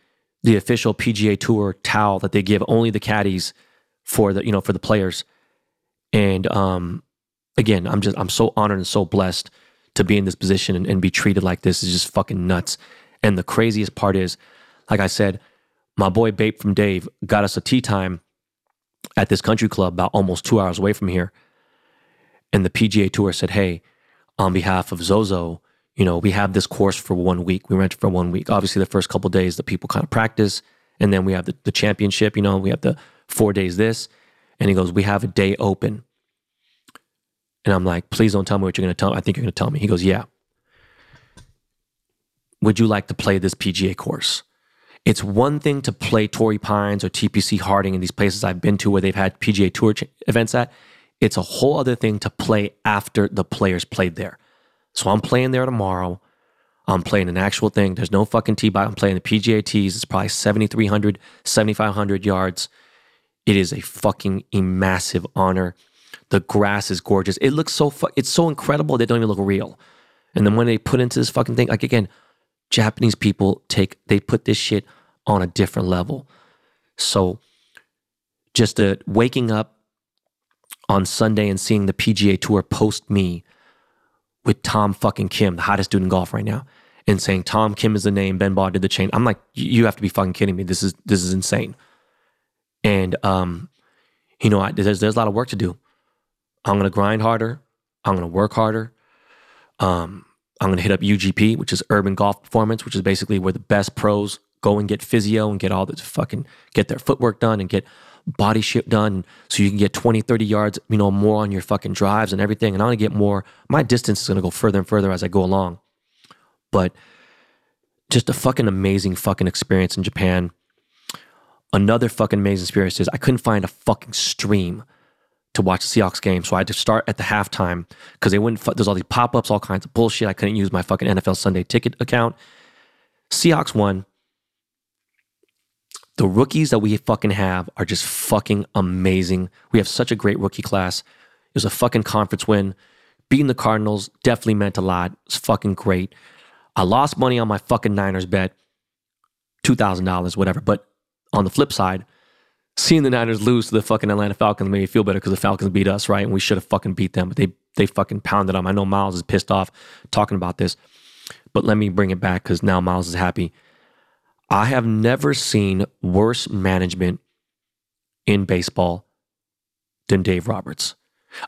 the official PGA Tour towel that they give only the caddies for the you know for the players. And um, again, I'm just I'm so honored and so blessed to be in this position and, and be treated like this is just fucking nuts. And the craziest part is, like I said, my boy Bape from Dave got us a tea time at this country club about almost two hours away from here. And the PGA Tour said, hey, on behalf of Zozo, you know, we have this course for one week. We rent it for one week. Obviously, the first couple days, the people kind of practice. And then we have the, the championship, you know, we have the four days this. And he goes, we have a day open. And I'm like, please don't tell me what you're going to tell me. I think you're going to tell me. He goes, yeah. Would you like to play this PGA course? It's one thing to play Torrey Pines or TPC Harding in these places I've been to where they've had PGA Tour ch- events at. It's a whole other thing to play after the players played there. So I'm playing there tomorrow. I'm playing an actual thing. There's no fucking tee box. I'm playing the PGA tees. It's probably 7,300, 7,500 yards. It is a fucking massive honor. The grass is gorgeous. It looks so fu- it's so incredible they don't even look real. And then when they put into this fucking thing, like again, Japanese people take they put this shit on a different level. So just waking up on Sunday and seeing the PGA Tour post me with Tom fucking Kim, the hottest dude in golf right now, and saying Tom Kim is the name, Ben Baller did the chain. I'm like, you have to be fucking kidding me. This is this is insane. And um, you know, I, there's there's a lot of work to do. I'm gonna grind harder. I'm gonna work harder. Um, I'm gonna hit up UGP, which is Urban Golf Performance, which is basically where the best pros go and get physio and get all the fucking get their footwork done and get body shit done so you can get 20 30 yards you know more on your fucking drives and everything and i'm gonna get more my distance is gonna go further and further as i go along but just a fucking amazing fucking experience in japan another fucking amazing experience is i couldn't find a fucking stream to watch the Seahawks game. So I had to start at the halftime because they wouldn't, there's all these pop ups, all kinds of bullshit. I couldn't use my fucking NFL Sunday ticket account. Seahawks won. The rookies that we fucking have are just fucking amazing. We have such a great rookie class. It was a fucking conference win. Beating the Cardinals definitely meant a lot. It's fucking great. I lost money on my fucking Niners bet, $2,000, whatever. But on the flip side, seeing the Niners lose to the fucking Atlanta Falcons made me feel better because the Falcons beat us, right? And we should have fucking beat them, but they they fucking pounded them. I know Miles is pissed off talking about this, but let me bring it back because now Miles is happy. I have never seen worse management in baseball than Dave Roberts.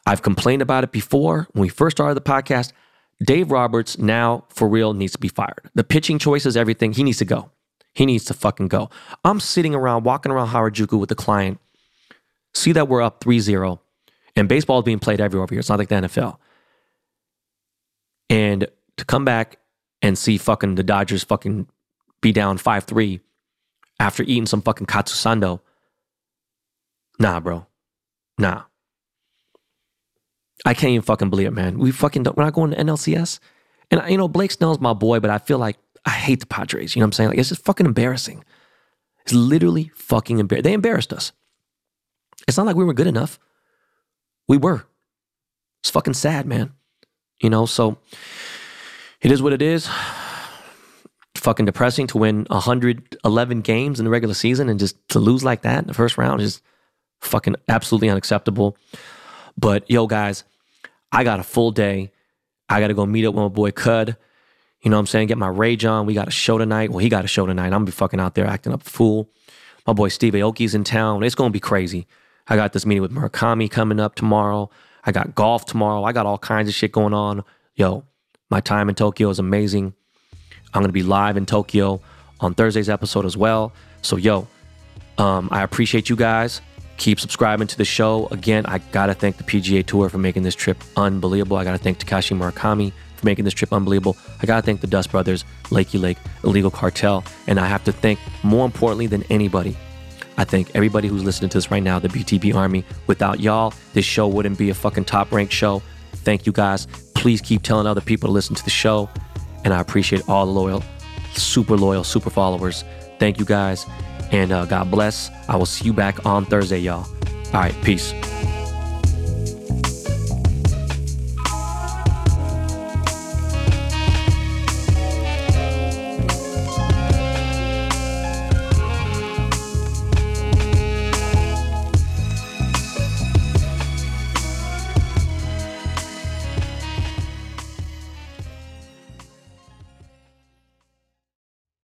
I've complained about it before when we first started the podcast. Dave Roberts now for real needs to be fired. The pitching choices, everything, he needs to go. He needs to fucking go. I'm sitting around, walking around Harajuku with the client, see that we're up 3 0, and baseball is being played everywhere over here. It's not like the NFL. And to come back and see fucking the Dodgers fucking be down 5 3 after eating some fucking Katsusando. Nah, bro. Nah. I can't even fucking believe it, man. We fucking don't, we're not going to NLCS. And you know, Blake Snell's my boy, but I feel like I hate the Padres. You know what I'm saying? Like it's just fucking embarrassing. It's literally fucking embarrassing. They embarrassed us. It's not like we were good enough. We were. It's fucking sad, man. You know, so it is what it is. Fucking depressing to win 111 games in the regular season and just to lose like that in the first round is fucking absolutely unacceptable. But yo, guys, I got a full day. I got to go meet up with my boy Cud. You know what I'm saying? Get my rage on. We got a show tonight. Well, he got a show tonight. I'm gonna be fucking out there acting up fool. My boy Steve Aoki's in town. It's gonna be crazy. I got this meeting with Murakami coming up tomorrow. I got golf tomorrow. I got all kinds of shit going on. Yo, my time in Tokyo is amazing. I'm gonna be live in Tokyo on Thursday's episode as well. So yo, um, I appreciate you guys. Keep subscribing to the show. Again, I gotta thank the PGA Tour for making this trip unbelievable. I gotta thank Takashi Murakami for making this trip unbelievable. I gotta thank the Dust Brothers, Lakey Lake, Illegal Cartel, and I have to thank, more importantly than anybody, I thank everybody who's listening to this right now, the BTB Army. Without y'all, this show wouldn't be a fucking top ranked show. Thank you guys. Please keep telling other people to listen to the show. And I appreciate all the loyal, super loyal, super followers. Thank you guys. And uh, God bless. I will see you back on Thursday, y'all. All right, peace.